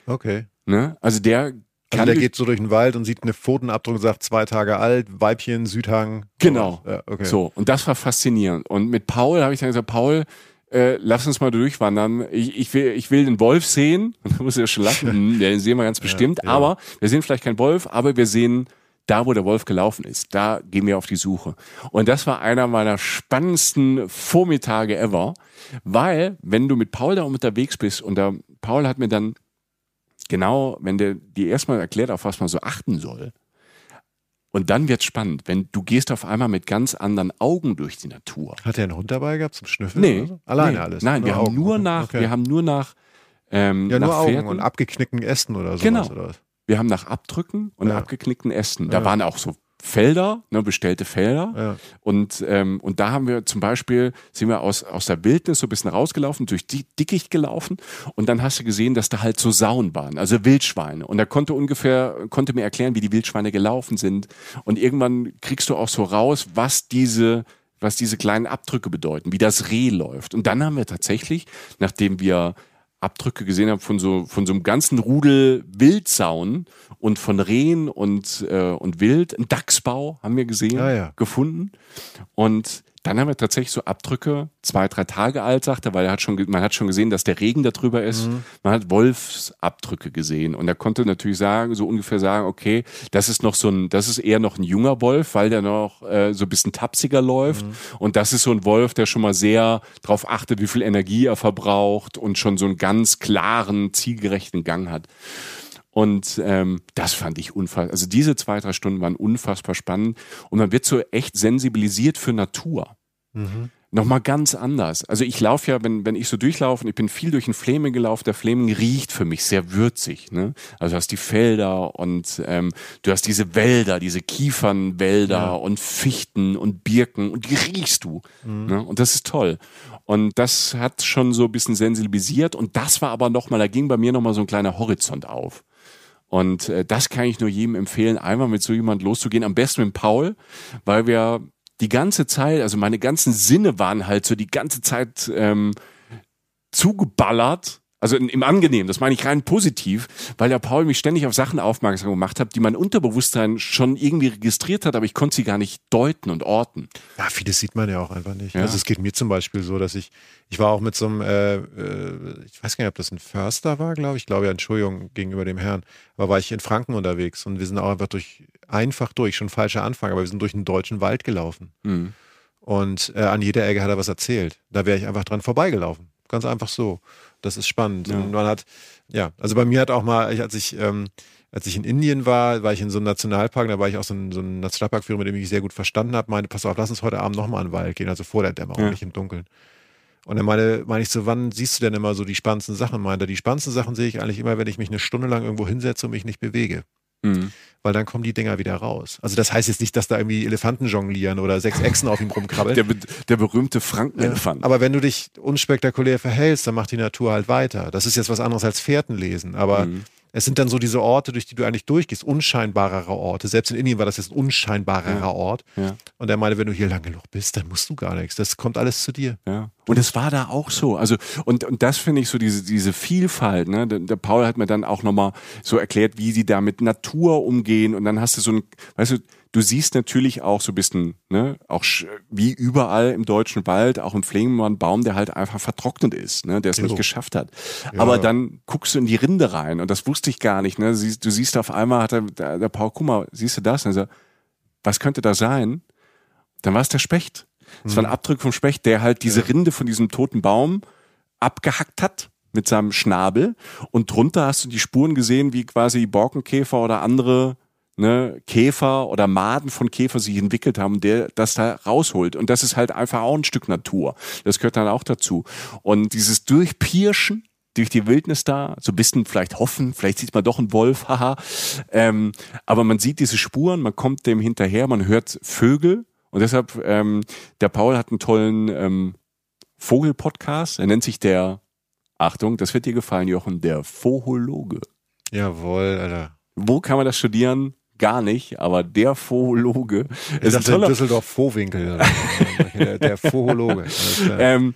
Okay. Ne? Also der also der geht so durch den Wald und sieht eine Pfotenabdruck und sagt zwei Tage alt, Weibchen, Südhang. Genau. Ja, okay. So, und das war faszinierend. Und mit Paul habe ich dann gesagt, Paul, äh, lass uns mal durchwandern. Ich, ich, will, ich will den Wolf sehen. Und [laughs] da muss er schon lachen. [laughs] Hm, den sehen wir ganz bestimmt. Ja, ja. Aber wir sehen vielleicht keinen Wolf, aber wir sehen da, wo der Wolf gelaufen ist. Da gehen wir auf die Suche. Und das war einer meiner spannendsten Vormittage ever, weil wenn du mit Paul da unterwegs bist und da, Paul hat mir dann genau, wenn der dir erstmal erklärt, auf was man so achten soll. Und dann wird's spannend, wenn du gehst auf einmal mit ganz anderen Augen durch die Natur. Hat er einen Hund dabei gehabt zum Schnüffeln? Nee. So? Alleine nee. alles? Nein, wir haben nur nach, okay. wir haben nur nach, ähm, ja, nach nur Augen Pferden. und abgeknickten Ästen oder so. Genau. Oder was? Wir haben nach Abdrücken und Ja. abgeknickten Ästen. Da Ja. waren auch so Felder, ne, bestellte Felder. Ja. Und, ähm, und da haben wir zum Beispiel, sind wir aus, aus der Wildnis so ein bisschen rausgelaufen, durch die Dickicht gelaufen und dann hast du gesehen, dass da halt so Sauen waren, also Wildschweine. Und er konnte ungefähr, konnte mir erklären, wie die Wildschweine gelaufen sind. Und irgendwann kriegst du auch so raus, was diese was diese kleinen Abdrücke bedeuten, wie das Reh läuft. Und dann haben wir tatsächlich, nachdem wir Abdrücke gesehen haben von so, von so einem ganzen Rudel Wildsauen und von Rehen und, äh, und Wild, ein Dachsbau haben wir gesehen, Ja, ja. gefunden. Und dann haben wir tatsächlich so Abdrücke, zwei, drei Tage alt, sagt er, weil er hat schon, man hat schon gesehen, dass der Regen da drüber ist. Man hat Wolfsabdrücke gesehen. Und er konnte natürlich sagen, so ungefähr sagen, okay, das ist noch so ein, das ist eher noch ein junger Wolf, weil der noch äh, so ein bisschen tapsiger läuft. Und das ist so ein Wolf, der schon mal sehr darauf achtet, wie viel Energie er verbraucht und schon so einen ganz klaren, zielgerechten Gang hat. Und ähm, das fand ich unfassbar. Also diese zwei, drei Stunden waren unfassbar spannend. Und man wird so echt sensibilisiert für Natur. Nochmal ganz anders. Also ich laufe ja, wenn, wenn ich so durchlaufe, und ich bin viel durch den Fleming gelaufen, der Fleming riecht für mich sehr würzig. Ne? Also du hast die Felder und ähm, du hast diese Wälder, diese Kiefernwälder Ja. und Fichten und Birken und die riechst du. Ne? Und das ist toll. Und das hat schon so ein bisschen sensibilisiert und das war aber nochmal, da ging bei mir nochmal so ein kleiner Horizont auf. Und äh, das kann ich nur jedem empfehlen, einmal mit so jemand loszugehen. Am besten mit Paul, weil wir die ganze Zeit, also meine ganzen Sinne waren halt so die ganze Zeit ähm, zugeballert. Also im Angenehmen, das meine ich rein positiv, weil der Paul mich ständig auf Sachen aufmerksam gemacht hat, die mein Unterbewusstsein schon irgendwie registriert hat, aber ich konnte sie gar nicht deuten und orten. Ja, vieles sieht man ja auch einfach nicht. Ja. Also es geht mir zum Beispiel so, dass ich, ich war auch mit so einem, äh, äh, ich weiß gar nicht, ob das ein Förster war, glaube ich, ich glaube ja, Entschuldigung gegenüber dem Herrn, aber war ich in Franken unterwegs und wir sind auch einfach durch, einfach durch, schon falscher Anfang, aber wir sind durch einen deutschen Wald gelaufen. Mhm. Und äh, an jeder Ecke hat er was erzählt. Da wäre ich einfach dran vorbeigelaufen. Ganz einfach so. Das ist spannend. Ja. Und man hat, ja, also bei mir hat auch mal, als ich, ähm, als ich in Indien war, war ich in so einem Nationalpark, da war ich auch so ein, so ein Nationalparkführer, mit dem ich mich sehr gut verstanden habe, meinte, pass auf, lass uns heute Abend nochmal an den Wald gehen, also vor der Dämmerung, Ja. nicht im Dunkeln. Und dann meine, meine ich so, wann siehst du denn immer so die spannendsten Sachen? Meinte die spannendsten Sachen sehe ich eigentlich immer, wenn ich mich eine Stunde lang irgendwo hinsetze und mich nicht bewege. Mhm. Weil dann kommen die Dinger wieder raus. Also das heißt jetzt nicht, dass da irgendwie Elefanten jonglieren oder sechs Echsen auf ihm rumkrabbeln. Der, der berühmte Ja, Frankenelefant. aber wenn du dich unspektakulär verhältst, dann macht die Natur halt weiter. Das ist jetzt was anderes als Fährten lesen. Aber Mhm. Es sind dann so diese Orte, durch die du eigentlich durchgehst, unscheinbarere Orte. Selbst in Indien war das jetzt ein unscheinbarerer Ja. Ort. Ja. Und er meinte, wenn du hier lang genug bist, dann musst du gar nichts. Das kommt alles zu dir. Ja. Und es war da auch so. Also, und, und das finde ich so, diese, diese Vielfalt, ne? Der, der Paul hat mir dann auch nochmal so erklärt, wie sie da mit Natur umgehen. Und dann hast du so ein, weißt du, du siehst natürlich auch so ein bisschen, ne, auch wie überall im deutschen Wald, auch im Flegenmann, Baum, der halt einfach vertrocknet ist, ne, der es Jo. nicht geschafft hat. Ja. Aber dann guckst du in die Rinde rein und das wusste ich gar nicht, ne. Siehst, du siehst auf einmal, hat der, der, der Paul, guck mal, siehst du das? Und so, was könnte da sein? Dann war es der Specht. Es war ein Abdruck vom Specht, der halt diese Rinde von diesem toten Baum abgehackt hat mit seinem Schnabel. Und drunter hast du die Spuren gesehen, wie quasi Borkenkäfer oder andere ne, Käfer oder Maden von Käfer sich entwickelt haben, der das da rausholt. Und das ist halt einfach auch ein Stück Natur. Das gehört dann auch dazu. Und dieses Durchpirschen, durch die Wildnis da, so ein bisschen vielleicht hoffen, vielleicht sieht man doch einen Wolf, [laughs] haha. Ähm, aber man sieht diese Spuren, man kommt dem hinterher, man hört Vögel und deshalb, ähm, der Paul hat einen tollen ähm, Vogel-Podcast, er nennt sich der, Achtung, das wird dir gefallen, Jochen, der Vohologe. Jawohl, Alter. Wo kann man das studieren? Gar nicht, aber der Vohologe Ich ist ein dachte in toller Düsseldorf Vohwinkel. [laughs] der, klar. Ähm,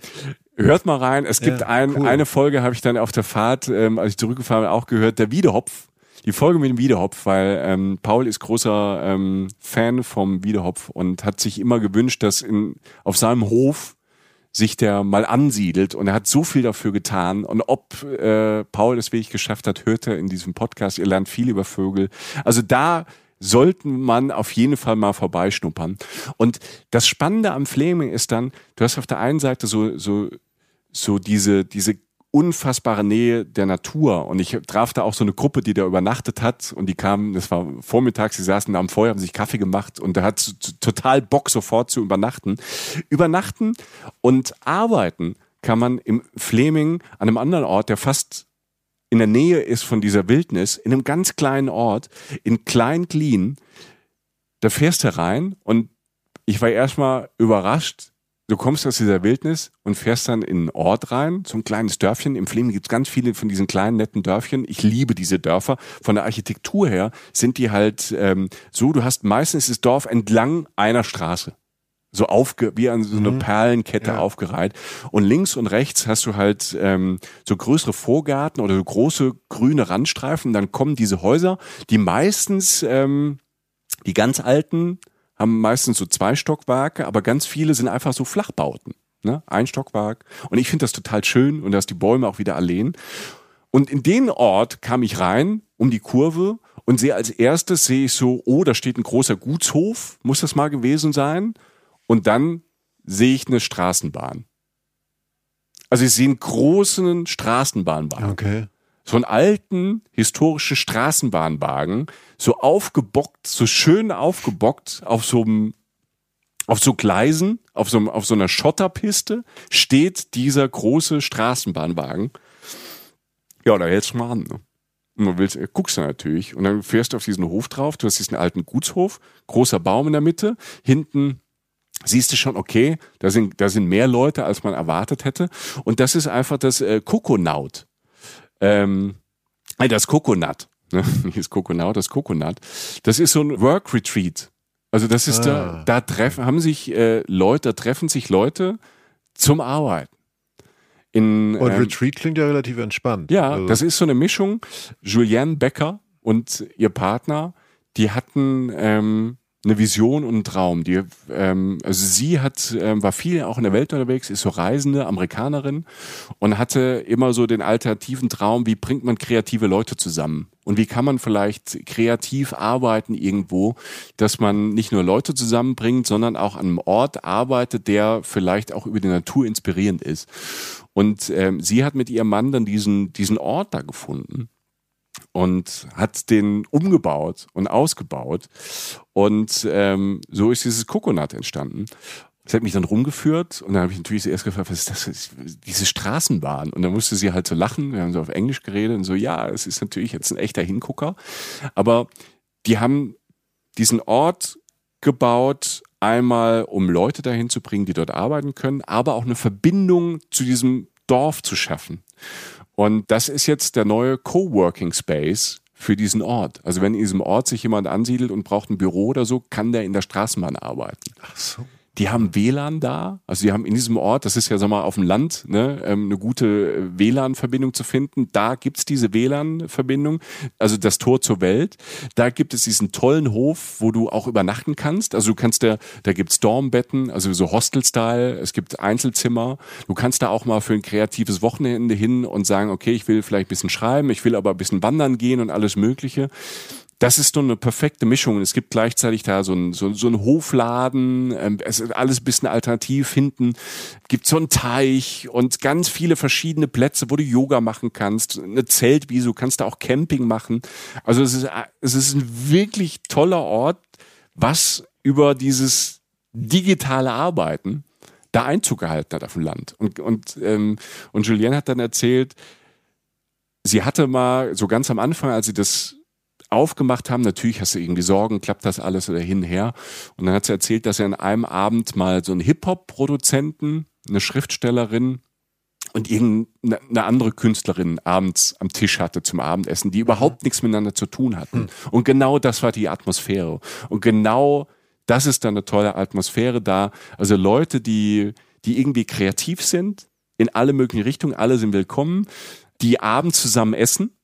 hört mal rein. Es gibt Ja, ein, cool. eine Folge, habe ich dann auf der Fahrt, ähm, als ich zurückgefahren bin, auch gehört, der Wiedehopf. Die Folge mit dem Wiedehopf, weil ähm, Paul ist großer ähm, Fan vom Wiedehopf und hat sich immer gewünscht, dass in, auf seinem Hof sich der mal ansiedelt und er hat so viel dafür getan und ob äh, Paul das wirklich geschafft hat, hört er in diesem Podcast. Ihr lernt viel über Vögel. Also da sollten man auf jeden Fall mal vorbeischnuppern. Und das Spannende am Fleming ist dann, du hast auf der einen Seite so, so, so diese, diese unfassbare Nähe der Natur. Und ich traf da auch so eine Gruppe, die da übernachtet hat und die kamen, das war vormittags, sie saßen da am Feuer, haben sich Kaffee gemacht und da hat total Bock sofort zu übernachten. Übernachten und arbeiten kann man im Fleming an einem anderen Ort, der fast in der Nähe ist von dieser Wildnis, in einem ganz kleinen Ort, in Klein-Glien, da fährst du rein und ich war erstmal überrascht. Du kommst aus dieser Wildnis und fährst dann in einen Ort rein, so ein kleines Dörfchen. Im Fleming gibt es ganz viele von diesen kleinen, netten Dörfchen. Ich liebe diese Dörfer. Von der Architektur her sind die halt ähm, so, du hast meistens das Dorf entlang einer Straße. So aufge, wie an so eine Perlenkette Ja. aufgereiht. Und links und rechts hast du halt ähm, so größere Vorgärten oder so große grüne Randstreifen. Dann kommen diese Häuser, die meistens ähm, die ganz alten haben meistens so zwei Stockwerke, aber ganz viele sind einfach so Flachbauten. Ne? Ein Stockwerk. Und ich finde das total schön und da ist die Bäume auch wieder alleen. Und in den Ort kam ich rein, um die Kurve, und sehe als erstes, sehe ich so, oh, da steht ein großer Gutshof, muss das mal gewesen sein. Und dann sehe ich eine Straßenbahn. Also ich sehe einen großen Straßenbahnwagen Okay. So einen alten historischen Straßenbahnwagen, so aufgebockt, so schön aufgebockt auf so einem auf so Gleisen, auf so, auf so einer Schotterpiste steht dieser große Straßenbahnwagen. Ja, da hältst du mal an. Ne? Und du willst, äh, guckst du natürlich und dann fährst du auf diesen Hof drauf. Du hast diesen alten Gutshof, großer Baum in der Mitte, hinten siehst du schon, okay, da sind, da sind mehr Leute, als man erwartet hätte. Und das ist einfach das äh, Kokonaut. Ähm, äh, das Coconut. Ne? [laughs] Nicht das Coconut, das Coconut. Das ist so ein Work Retreat. Also das ist da, Ah. da treffen, haben sich äh, Leute, da treffen sich Leute zum Arbeiten. In, Und ähm, Retreat klingt ja relativ entspannt. ja, Also, das ist so eine Mischung. Julianne Becker und ihr Partner, die hatten ähm, eine Vision und einen Traum. Die, ähm, also sie hat, ähm, war viel auch in der Welt unterwegs, ist so Reisende, Amerikanerin und hatte immer so den alternativen Traum, wie bringt man kreative Leute zusammen? Und wie kann man vielleicht kreativ arbeiten irgendwo, dass man nicht nur Leute zusammenbringt, sondern auch an einem Ort arbeitet, der vielleicht auch über die Natur inspirierend ist. Und ähm, sie hat mit ihrem Mann dann diesen, diesen Ort da gefunden und hat den umgebaut und ausgebaut. Und ähm, so ist dieses Coconut entstanden. Es hat mich dann rumgeführt und dann habe ich natürlich zuerst gefragt, was ist das? Das Diese Straßenbahn. Und dann musste sie halt so lachen. Wir haben so auf Englisch geredet und so, ja, es ist natürlich jetzt ein echter Hingucker. Aber die haben diesen Ort gebaut, einmal um Leute dahin zu bringen, die dort arbeiten können, aber auch eine Verbindung zu diesem Dorf zu schaffen. Und das ist jetzt der neue Coworking Space für diesen Ort. Also wenn in diesem Ort sich jemand ansiedelt und braucht ein Büro oder so, kann der in der Straßenbahn arbeiten. Ach so. Die haben WLAN da, also die haben in diesem Ort, das ist ja sag mal auf dem Land, ne, ähm, eine gute WLAN-Verbindung zu finden. Da gibt's diese WLAN-Verbindung, also das Tor zur Welt. Da gibt es diesen tollen Hof, wo du auch übernachten kannst. Also du kannst da, da gibt's Dormbetten, also so Hostel-Style, es gibt Einzelzimmer. Du kannst da auch mal für ein kreatives Wochenende hin und sagen, okay, ich will vielleicht ein bisschen schreiben, ich will aber ein bisschen wandern gehen und alles Mögliche. Das ist so eine perfekte Mischung. Es gibt gleichzeitig da so ein, so, so ein Hofladen, ähm, es ist alles bisschen alternativ. Hinten gibt so einen Teich und ganz viele verschiedene Plätze, wo du Yoga machen kannst. Eine Zeltwiese, du kannst da auch Camping machen. Also es ist, es ist ein wirklich toller Ort, was über dieses digitale Arbeiten da Einzug gehalten hat auf dem Land. Und, und, ähm, und Julien hat dann erzählt, sie hatte mal so ganz am Anfang, als sie das aufgemacht haben, natürlich hast du irgendwie Sorgen, klappt das alles oder hin und dann hat sie erzählt, dass er an einem Abend mal so einen Hip-Hop-Produzenten, eine Schriftstellerin und irgendeine andere Künstlerin abends am Tisch hatte zum Abendessen, die überhaupt nichts miteinander zu tun hatten. Und genau das war die Atmosphäre. Und genau das ist dann eine tolle Atmosphäre da. Also Leute, die, die irgendwie kreativ sind, in alle möglichen Richtungen, alle sind willkommen, die abends zusammen essen.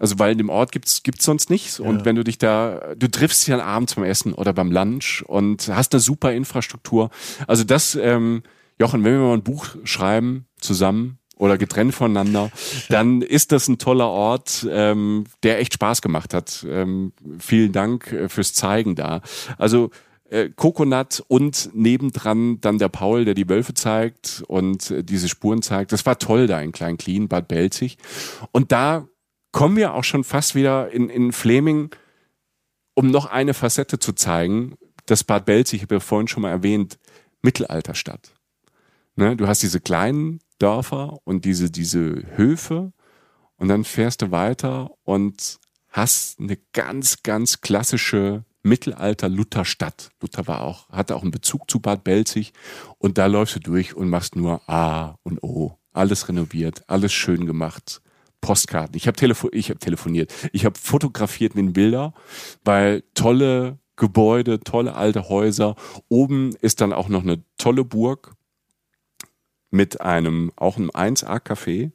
Also weil in dem Ort gibt's gibt's sonst nichts ja. und wenn du dich da du triffst dich dann abends beim Essen oder beim Lunch und hast eine super Infrastruktur. Also das ähm, Jochen, wenn wir mal ein Buch schreiben zusammen oder getrennt voneinander, [laughs] dann ist das ein toller Ort, ähm, der echt Spaß gemacht hat. Ähm, vielen Dank äh, fürs Zeigen da. Also äh, Coconut und nebendran dann der Paul, der die Wölfe zeigt und äh, diese Spuren zeigt. Das war toll da in Klein Clean, Bad Belzig. Und da kommen wir auch schon fast wieder in, in Fleming, um noch eine Facette zu zeigen. Das Bad Belzig, ich habe ja vorhin schon mal erwähnt, Mittelalterstadt. Ne? Du hast diese kleinen Dörfer und diese, diese Höfe und dann fährst du weiter und hast eine ganz, ganz klassische Mittelalter-Lutherstadt. Luther war auch, hatte auch einen Bezug zu Bad Belzig und da läufst du durch und machst nur A und O. Alles renoviert, alles schön gemacht. Postkarten. Ich habe telefo ich hab telefoniert. Ich habe fotografiert mit Bilder, weil tolle Gebäude, tolle alte Häuser. Oben ist dann auch noch eine tolle Burg mit einem, auch einem 1A-Café.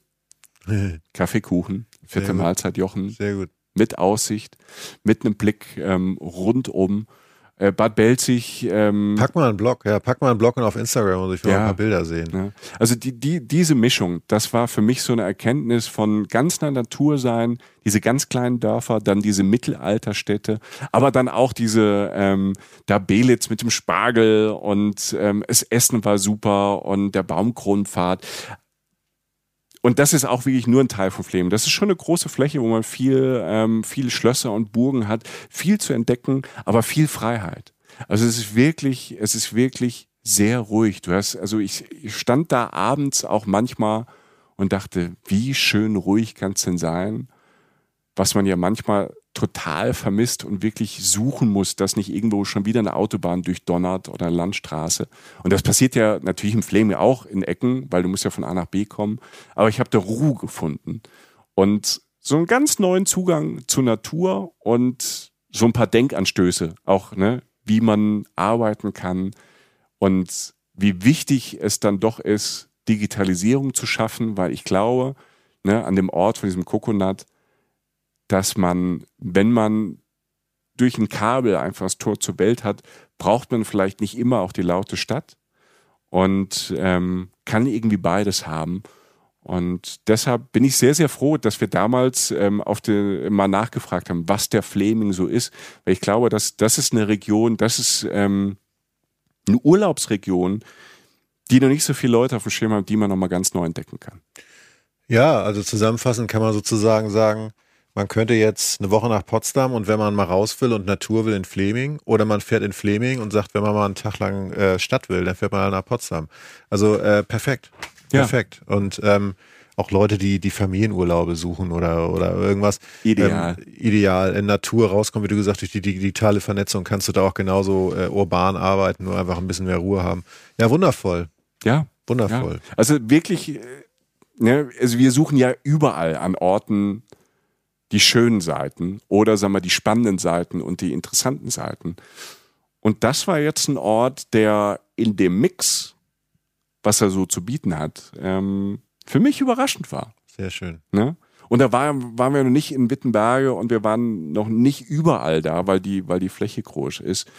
[laughs] Kaffeekuchen, vierte Mahlzeit Jochen. Sehr gut mit Aussicht, mit einem Blick ähm, rundum. Äh, Bad Belzig. Ähm, pack mal einen Blog, ja, pack mal einen Blog und auf Instagram und ich will ja, ein paar Bilder sehen. Ja. Also die, die, diese Mischung, das war für mich so eine Erkenntnis von ganz einer Natur sein, diese ganz kleinen Dörfer, dann diese Mittelalterstädte, aber dann auch diese ähm, da Belitz mit dem Spargel und ähm, das Essen war super und der Baumkronpfad und das ist auch wirklich nur ein Teil von Flemen. Das ist schon eine große Fläche, wo man viel, ähm, viele Schlösser und Burgen hat, viel zu entdecken, aber viel Freiheit. Also es ist wirklich, es ist wirklich sehr ruhig. Du hast, also ich, ich stand da abends auch manchmal und dachte, wie schön ruhig kann es denn sein? Was man ja manchmal total vermisst und wirklich suchen muss, dass nicht irgendwo schon wieder eine Autobahn durchdonnert oder eine Landstraße. Und das passiert ja natürlich im Flaming auch in Ecken, weil du musst ja von A nach B kommen. Aber ich habe da Ruhe gefunden und so einen ganz neuen Zugang zur Natur und so ein paar Denkanstöße auch, ne, wie man arbeiten kann und wie wichtig es dann doch ist, Digitalisierung zu schaffen, weil ich glaube, ne, an dem Ort von diesem Coconut, dass man, wenn man durch ein Kabel einfach das Tor zur Welt hat, braucht man vielleicht nicht immer auch die laute Stadt und ähm, kann irgendwie beides haben. Und deshalb bin ich sehr, sehr froh, dass wir damals ähm, auf den, mal nachgefragt haben, was der Fleming so ist. Weil ich glaube, dass das ist eine Region, das ist ähm, eine Urlaubsregion, die noch nicht so viele Leute auf dem Schirm haben, die man nochmal ganz neu entdecken kann. Ja, also zusammenfassend kann man sozusagen sagen, man könnte jetzt eine Woche nach Potsdam und wenn man mal raus will und Natur will in Fleming oder man fährt in Fleming und sagt, wenn man mal einen Tag lang äh, Stadt will, dann fährt man halt nach Potsdam. Also äh, perfekt. Perfekt. Ja. Und ähm, auch Leute, die die Familienurlaube suchen oder, oder irgendwas. Ideal. Ähm, ideal. In Natur rauskommen, wie du gesagt, durch die digitale Vernetzung kannst du da auch genauso äh, urban arbeiten, nur einfach ein bisschen mehr Ruhe haben. Ja, wundervoll. Ja. Wundervoll. Ja. Also wirklich, äh, ne, also wir suchen ja überall an Orten, die schönen Seiten oder sagen wir die spannenden Seiten und die interessanten Seiten. Und das war jetzt ein Ort, der in dem Mix, was er so zu bieten hat, ähm, für mich überraschend war. Sehr schön. Ne? Und da war, waren wir noch nicht in Wittenberge und wir waren noch nicht überall da, weil die, weil die Fläche groß ist.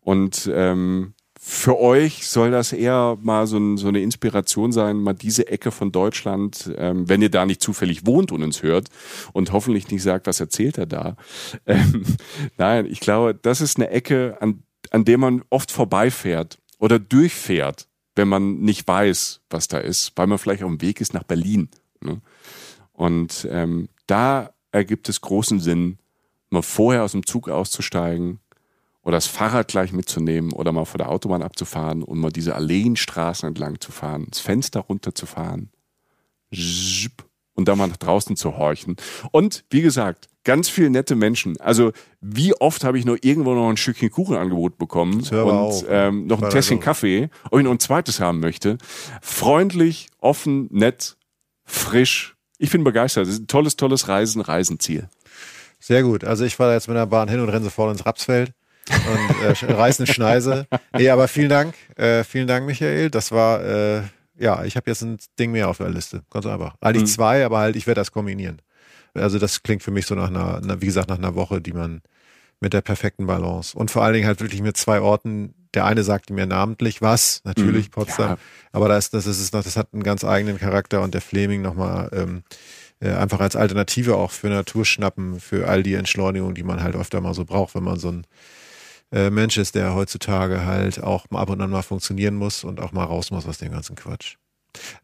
Und ähm, für euch soll das eher mal so, ein, so, eine Inspiration sein, mal diese Ecke von Deutschland, ähm, wenn ihr da nicht zufällig wohnt und uns hört und hoffentlich nicht sagt, was erzählt er da. Ähm, [laughs] nein, ich glaube, das ist eine Ecke, an, an der man oft vorbeifährt oder durchfährt, wenn man nicht weiß, was da ist, weil man vielleicht auf dem Weg ist nach Berlin. Ne? Und ähm, da ergibt es großen Sinn, mal vorher aus dem Zug auszusteigen, oder das Fahrrad gleich mitzunehmen oder mal vor der Autobahn abzufahren und mal diese Alleenstraßen entlang zu fahren, das Fenster runterzufahren und und da mal nach draußen zu horchen. Und wie gesagt, ganz viele nette Menschen. Also wie oft habe ich nur irgendwo noch ein Stückchen Kuchenangebot bekommen und auf. ähm, noch ein Tässchen. Kaffee, ob ich noch ein zweites haben möchte. Freundlich, offen, nett, frisch. Ich bin begeistert. Das ist ein tolles, tolles Reisen, Reisenziel. Sehr gut. Also ich fahre jetzt mit der Bahn hin und renne sofort ins Rapsfeld und äh, reiß eine Schneise. Nee, aber vielen Dank. Äh, vielen Dank, Michael. Das war, äh, ja, ich habe jetzt ein Ding mehr auf der Liste. Ganz einfach. Eigentlich Mhm. zwei, aber halt, ich werde das kombinieren. Also das klingt für mich so nach einer, einer, wie gesagt, nach einer Woche, die man mit der perfekten Balance und vor allen Dingen halt wirklich mit zwei Orten. Der eine sagte mir namentlich was, natürlich Mhm. Potsdam, Ja. aber das, das ist noch, das hat einen ganz eigenen Charakter und der Fleming nochmal ähm, äh, einfach als Alternative auch für Naturschnappen, für all die Entschleunigung, die man halt öfter mal so braucht, wenn man so ein äh, Mensch ist, der heutzutage halt auch mal ab und an mal funktionieren muss und auch mal raus muss aus dem ganzen Quatsch.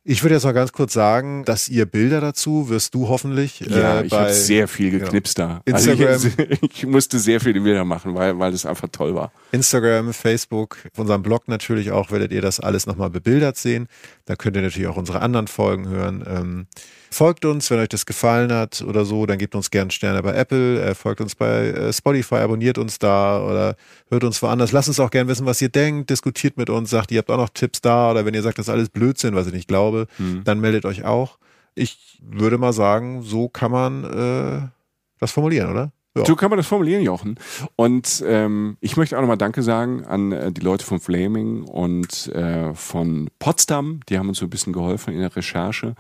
Ich würde jetzt noch ganz kurz sagen, dass ihr Bilder dazu wirst du hoffentlich Ja, äh, ich habe sehr viel geknipst da. Also Instagram. ich, [laughs] ich musste sehr viele Bilder machen, weil, weil das einfach toll war. Instagram, Facebook, auf unserem Blog natürlich auch, werdet ihr das alles nochmal bebildert sehen. Da könnt ihr natürlich auch unsere anderen Folgen hören. Ähm, folgt uns, wenn euch das gefallen hat oder so, dann gebt uns gerne Sterne bei Apple, äh, folgt uns bei äh, Spotify, abonniert uns da oder hört uns woanders. Lasst uns auch gerne wissen, was ihr denkt, diskutiert mit uns, sagt, ihr habt auch noch Tipps da oder wenn ihr sagt, das ist alles Blödsinn, was ich nicht glaube, dann meldet euch auch. Ich würde mal sagen, so kann man äh, das formulieren, oder? Ja. So kann man das formulieren, Jochen. Und ähm, ich möchte auch nochmal Danke sagen an äh, die Leute von Flaming und äh, von Potsdam. Die haben uns so ein bisschen geholfen in der Recherche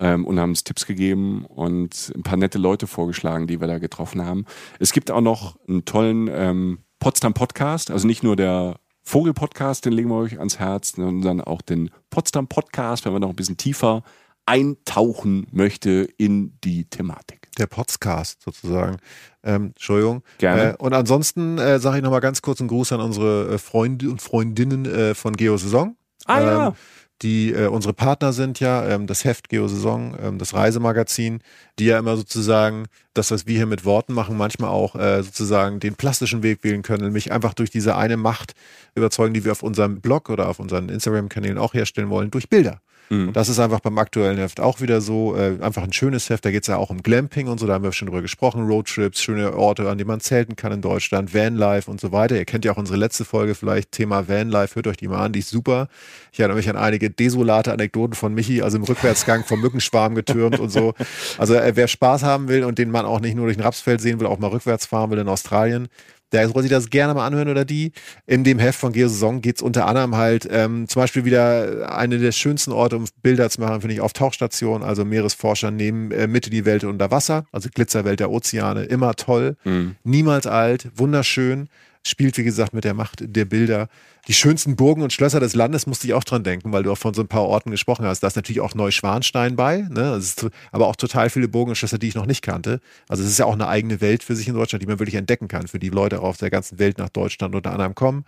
ähm, und haben uns Tipps gegeben und ein paar nette Leute vorgeschlagen, die wir da getroffen haben. Es gibt auch noch einen tollen ähm, Potsdam-Podcast, also nicht nur der Vogel-Podcast, den legen wir euch ans Herz, sondern auch den Potsdam-Podcast, wenn man noch ein bisschen tiefer eintauchen möchte in die Thematik. Der Podcast sozusagen. Ähm, Entschuldigung. Gerne. Äh, und ansonsten äh, sage ich nochmal ganz kurz einen Gruß an unsere äh, Freunde und Freundinnen äh, von Geosaison. Ah, ja. Die äh, unsere Partner sind ja, ähm, das Heft Geosaison, ähm, das Reisemagazin, die ja immer sozusagen das, was wir hier mit Worten machen, manchmal auch äh, sozusagen den plastischen Weg wählen können, nämlich einfach durch diese eine Macht überzeugen, die wir auf unserem Blog oder auf unseren Instagram-Kanälen auch herstellen wollen, durch Bilder. Und das ist einfach beim aktuellen Heft auch wieder so. Äh, einfach ein schönes Heft. Da geht es ja auch um Glamping und so. Da haben wir schon drüber gesprochen. Roadtrips, schöne Orte, an denen man zelten kann in Deutschland, Vanlife und so weiter. Ihr kennt ja auch unsere letzte Folge vielleicht, Thema Vanlife. Hört euch die mal an, die ist super. Ich erinnere mich an einige desolate Anekdoten von Michi, also im Rückwärtsgang vom Mückenschwarm getürmt und so. Also äh, wer Spaß haben will und den man auch nicht nur durch ein Rapsfeld sehen will, auch mal rückwärts fahren will in Australien, der soll sich das gerne mal anhören oder die. In dem Heft von Geosaison geht es unter anderem halt ähm, zum Beispiel wieder eine der schönsten Orte, um Bilder zu machen, finde ich, auf Tauchstationen. Also Meeresforscher nehmen äh, Mitte die Welt unter Wasser, also Glitzerwelt der Ozeane, immer toll, niemals alt, wunderschön. Spielt, wie gesagt, mit der Macht der Bilder. Die schönsten Burgen und Schlösser des Landes musste ich auch dran denken, weil du auch von so ein paar Orten gesprochen hast. Da ist natürlich auch Neuschwanstein bei, ne? Ist, aber auch total viele Burgen und Schlösser, die ich noch nicht kannte. Also es ist ja auch eine eigene Welt für sich in Deutschland, die man wirklich entdecken kann, für die Leute auf der ganzen Welt nach Deutschland unter anderem kommen.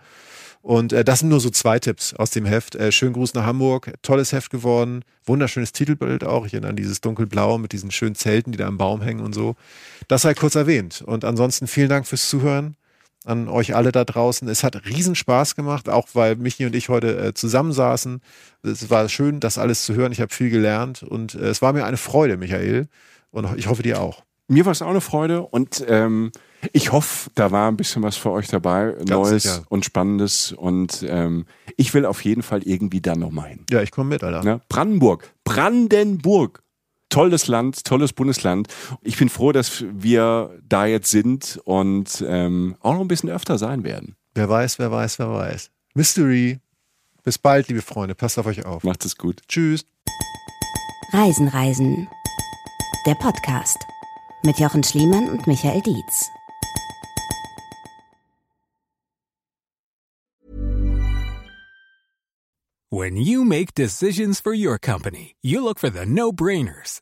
Und äh, das sind nur so zwei Tipps aus dem Heft. Äh, schönen Gruß nach Hamburg, tolles Heft geworden, wunderschönes Titelbild auch. Ich erinnere an dieses dunkelblau mit diesen schönen Zelten, die da am Baum hängen und so. Das sei kurz erwähnt. Und ansonsten vielen Dank fürs Zuhören an euch alle da draußen. Es hat riesen Spaß gemacht, auch weil Michi und ich heute äh, zusammensaßen. Es war schön, das alles zu hören. Ich habe viel gelernt und äh, es war mir eine Freude, Michael. Und ich hoffe dir auch. Mir war es auch eine Freude und ähm, ich hoffe, da war ein bisschen was für euch dabei, Neues sicher. und Spannendes und ähm, ich will auf jeden Fall irgendwie da nochmal hin. Ja, ich komme mit, Alter. Ne? Brandenburg, Brandenburg, tolles Land, tolles Bundesland. Ich bin froh, dass wir da jetzt sind und ähm, auch noch ein bisschen öfter sein werden. Wer weiß, wer weiß, wer weiß. Mystery. Bis bald, liebe Freunde. Passt auf euch auf. Macht es gut. Tschüss. Reisen, Reisen. Der Podcast mit Jochen Schliemann und Michael Dietz. When you make decisions for your company, you look for the no brainers.